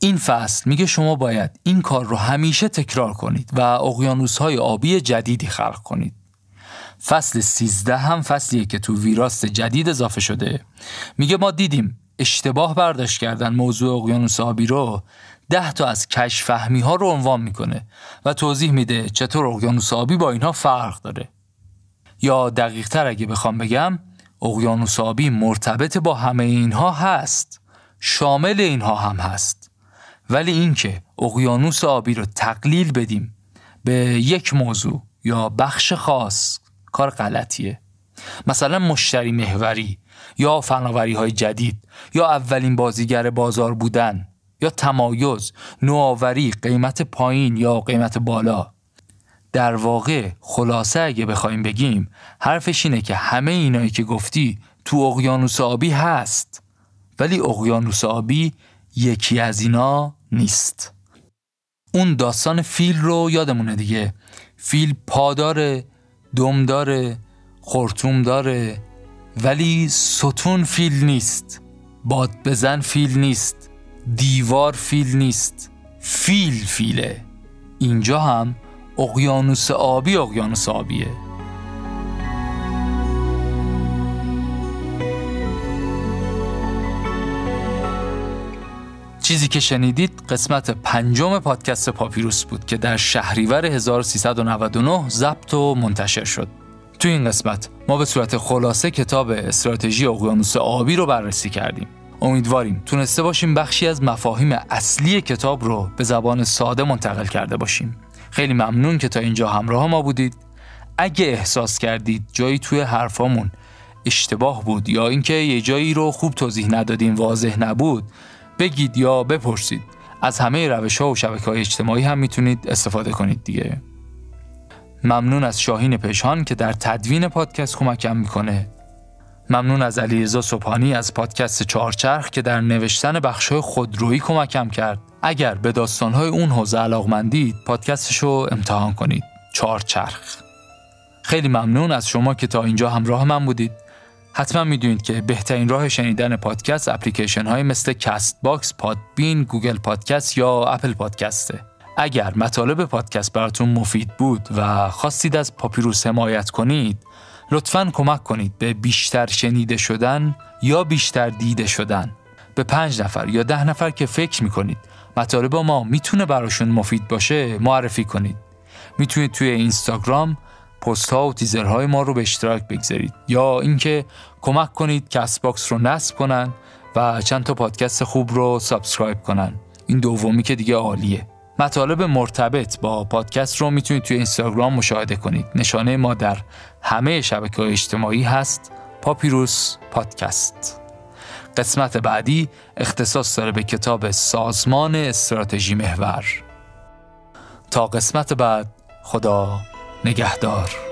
این فصل میگه شما باید این کار رو همیشه تکرار کنید و اقیانوس های آبی جدیدی خلق کنید. فصل 13 هم فصلیه که تو ویراست جدید اضافه شده. میگه ما دیدیم اشتباه برداشت کردن موضوع اقیانوس آبی رو ده تا از کش فهمی ها رو عنوان می‌کنه و توضیح میده چطور اقیانوس آبی با اینها فرق داره. یا دقیق تر اگه بخوام بگم اقیانوس آبی مرتبط با همه اینها هست. شامل اینها هم هست. ولی اینکه اقیانوس آبی رو تقلیل بدیم به یک موضوع یا بخش خاص کار غلطیه. مثلا مشتری محوری یا فناوری های جدید یا اولین بازیگر بازار بودن یا تمایز نوآوری قیمت پایین یا قیمت بالا. در واقع خلاصه اگه بخوایم بگیم حرفش اینه که همه اینایی که گفتی تو اقیانوس آبی هست. ولی اقیانوس آبی یکی از اینا نیست. اون داستان فیل رو یادمونه دیگه. فیل پا داره دم داره خورتوم داره ولی ستون فیل نیست. باد بزن فیل نیست. دیوار فیل نیست. فیل فیله. اینجا هم اقیانوس آبی اقیانوس آبیه. چیزی که شنیدید قسمت پنجم پادکست پاپیروس بود که در شهریور 1399 ضبط و منتشر شد. تو این قسمت ما به صورت خلاصه کتاب استراتژی اقیانوس آبی رو بررسی کردیم. امیدواریم تونسته باشیم بخشی از مفاهیم اصلی کتاب رو به زبان ساده منتقل کرده باشیم. خیلی ممنون که تا اینجا همراه ما بودید. اگه احساس کردید جایی توی حرفامون اشتباه بود یا اینکه یه جایی رو خوب توضیح ندادیم واضح نبود بگید یا بپرسید. از همه روش ها و شبکه های اجتماعی هم می‌تونید استفاده کنید دیگه. ممنون از شاهین پشان که در تدوین پادکست کمکم می‌کنه. ممنون از علیرضا سبحانی از پادکست چهارچرخ که در نوشتن بخشای خودرویی کمکم کرد. اگر به داستانهای اون حوزه علاقمندید پادکستش رو امتحان کنید. چهارچرخ. خیلی ممنون از شما که تا اینجا همراه من بودید. حتما می‌دونید که بهترین راه شنیدن پادکست اپلیکیشن های مثل Castbox، Podbean، Google Podcast یا Apple Podcast ه. اگر مطالب پادکست براتون مفید بود و خواستید از پاپیروس حمایت کنید لطفا کمک کنید به بیشتر شنیده شدن یا بیشتر دیده شدن به پنج نفر یا ده نفر که فکر می‌کنید مطالب ما می‌تونه براشون مفید باشه معرفی کنید می‌تونید توی اینستاگرام پست ها و تیزرهای ما رو به اشتراک بگذارید. یا اینکه کمک کنید Castbox رو نصب کنن و چند تا پادکست خوب رو subscribe کنن. این دومی که دیگه عالیه. مطالب مرتبط با پادکست رو می‌تونید توی اینستاگرام مشاهده کنید. نشانه ما در همه شبکه های اجتماعی هست. پاپیروس پادکست. قسمت بعدی اختصاص داره به کتاب سازمان استراتژی محور. تا قسمت بعد خدا نگهدار.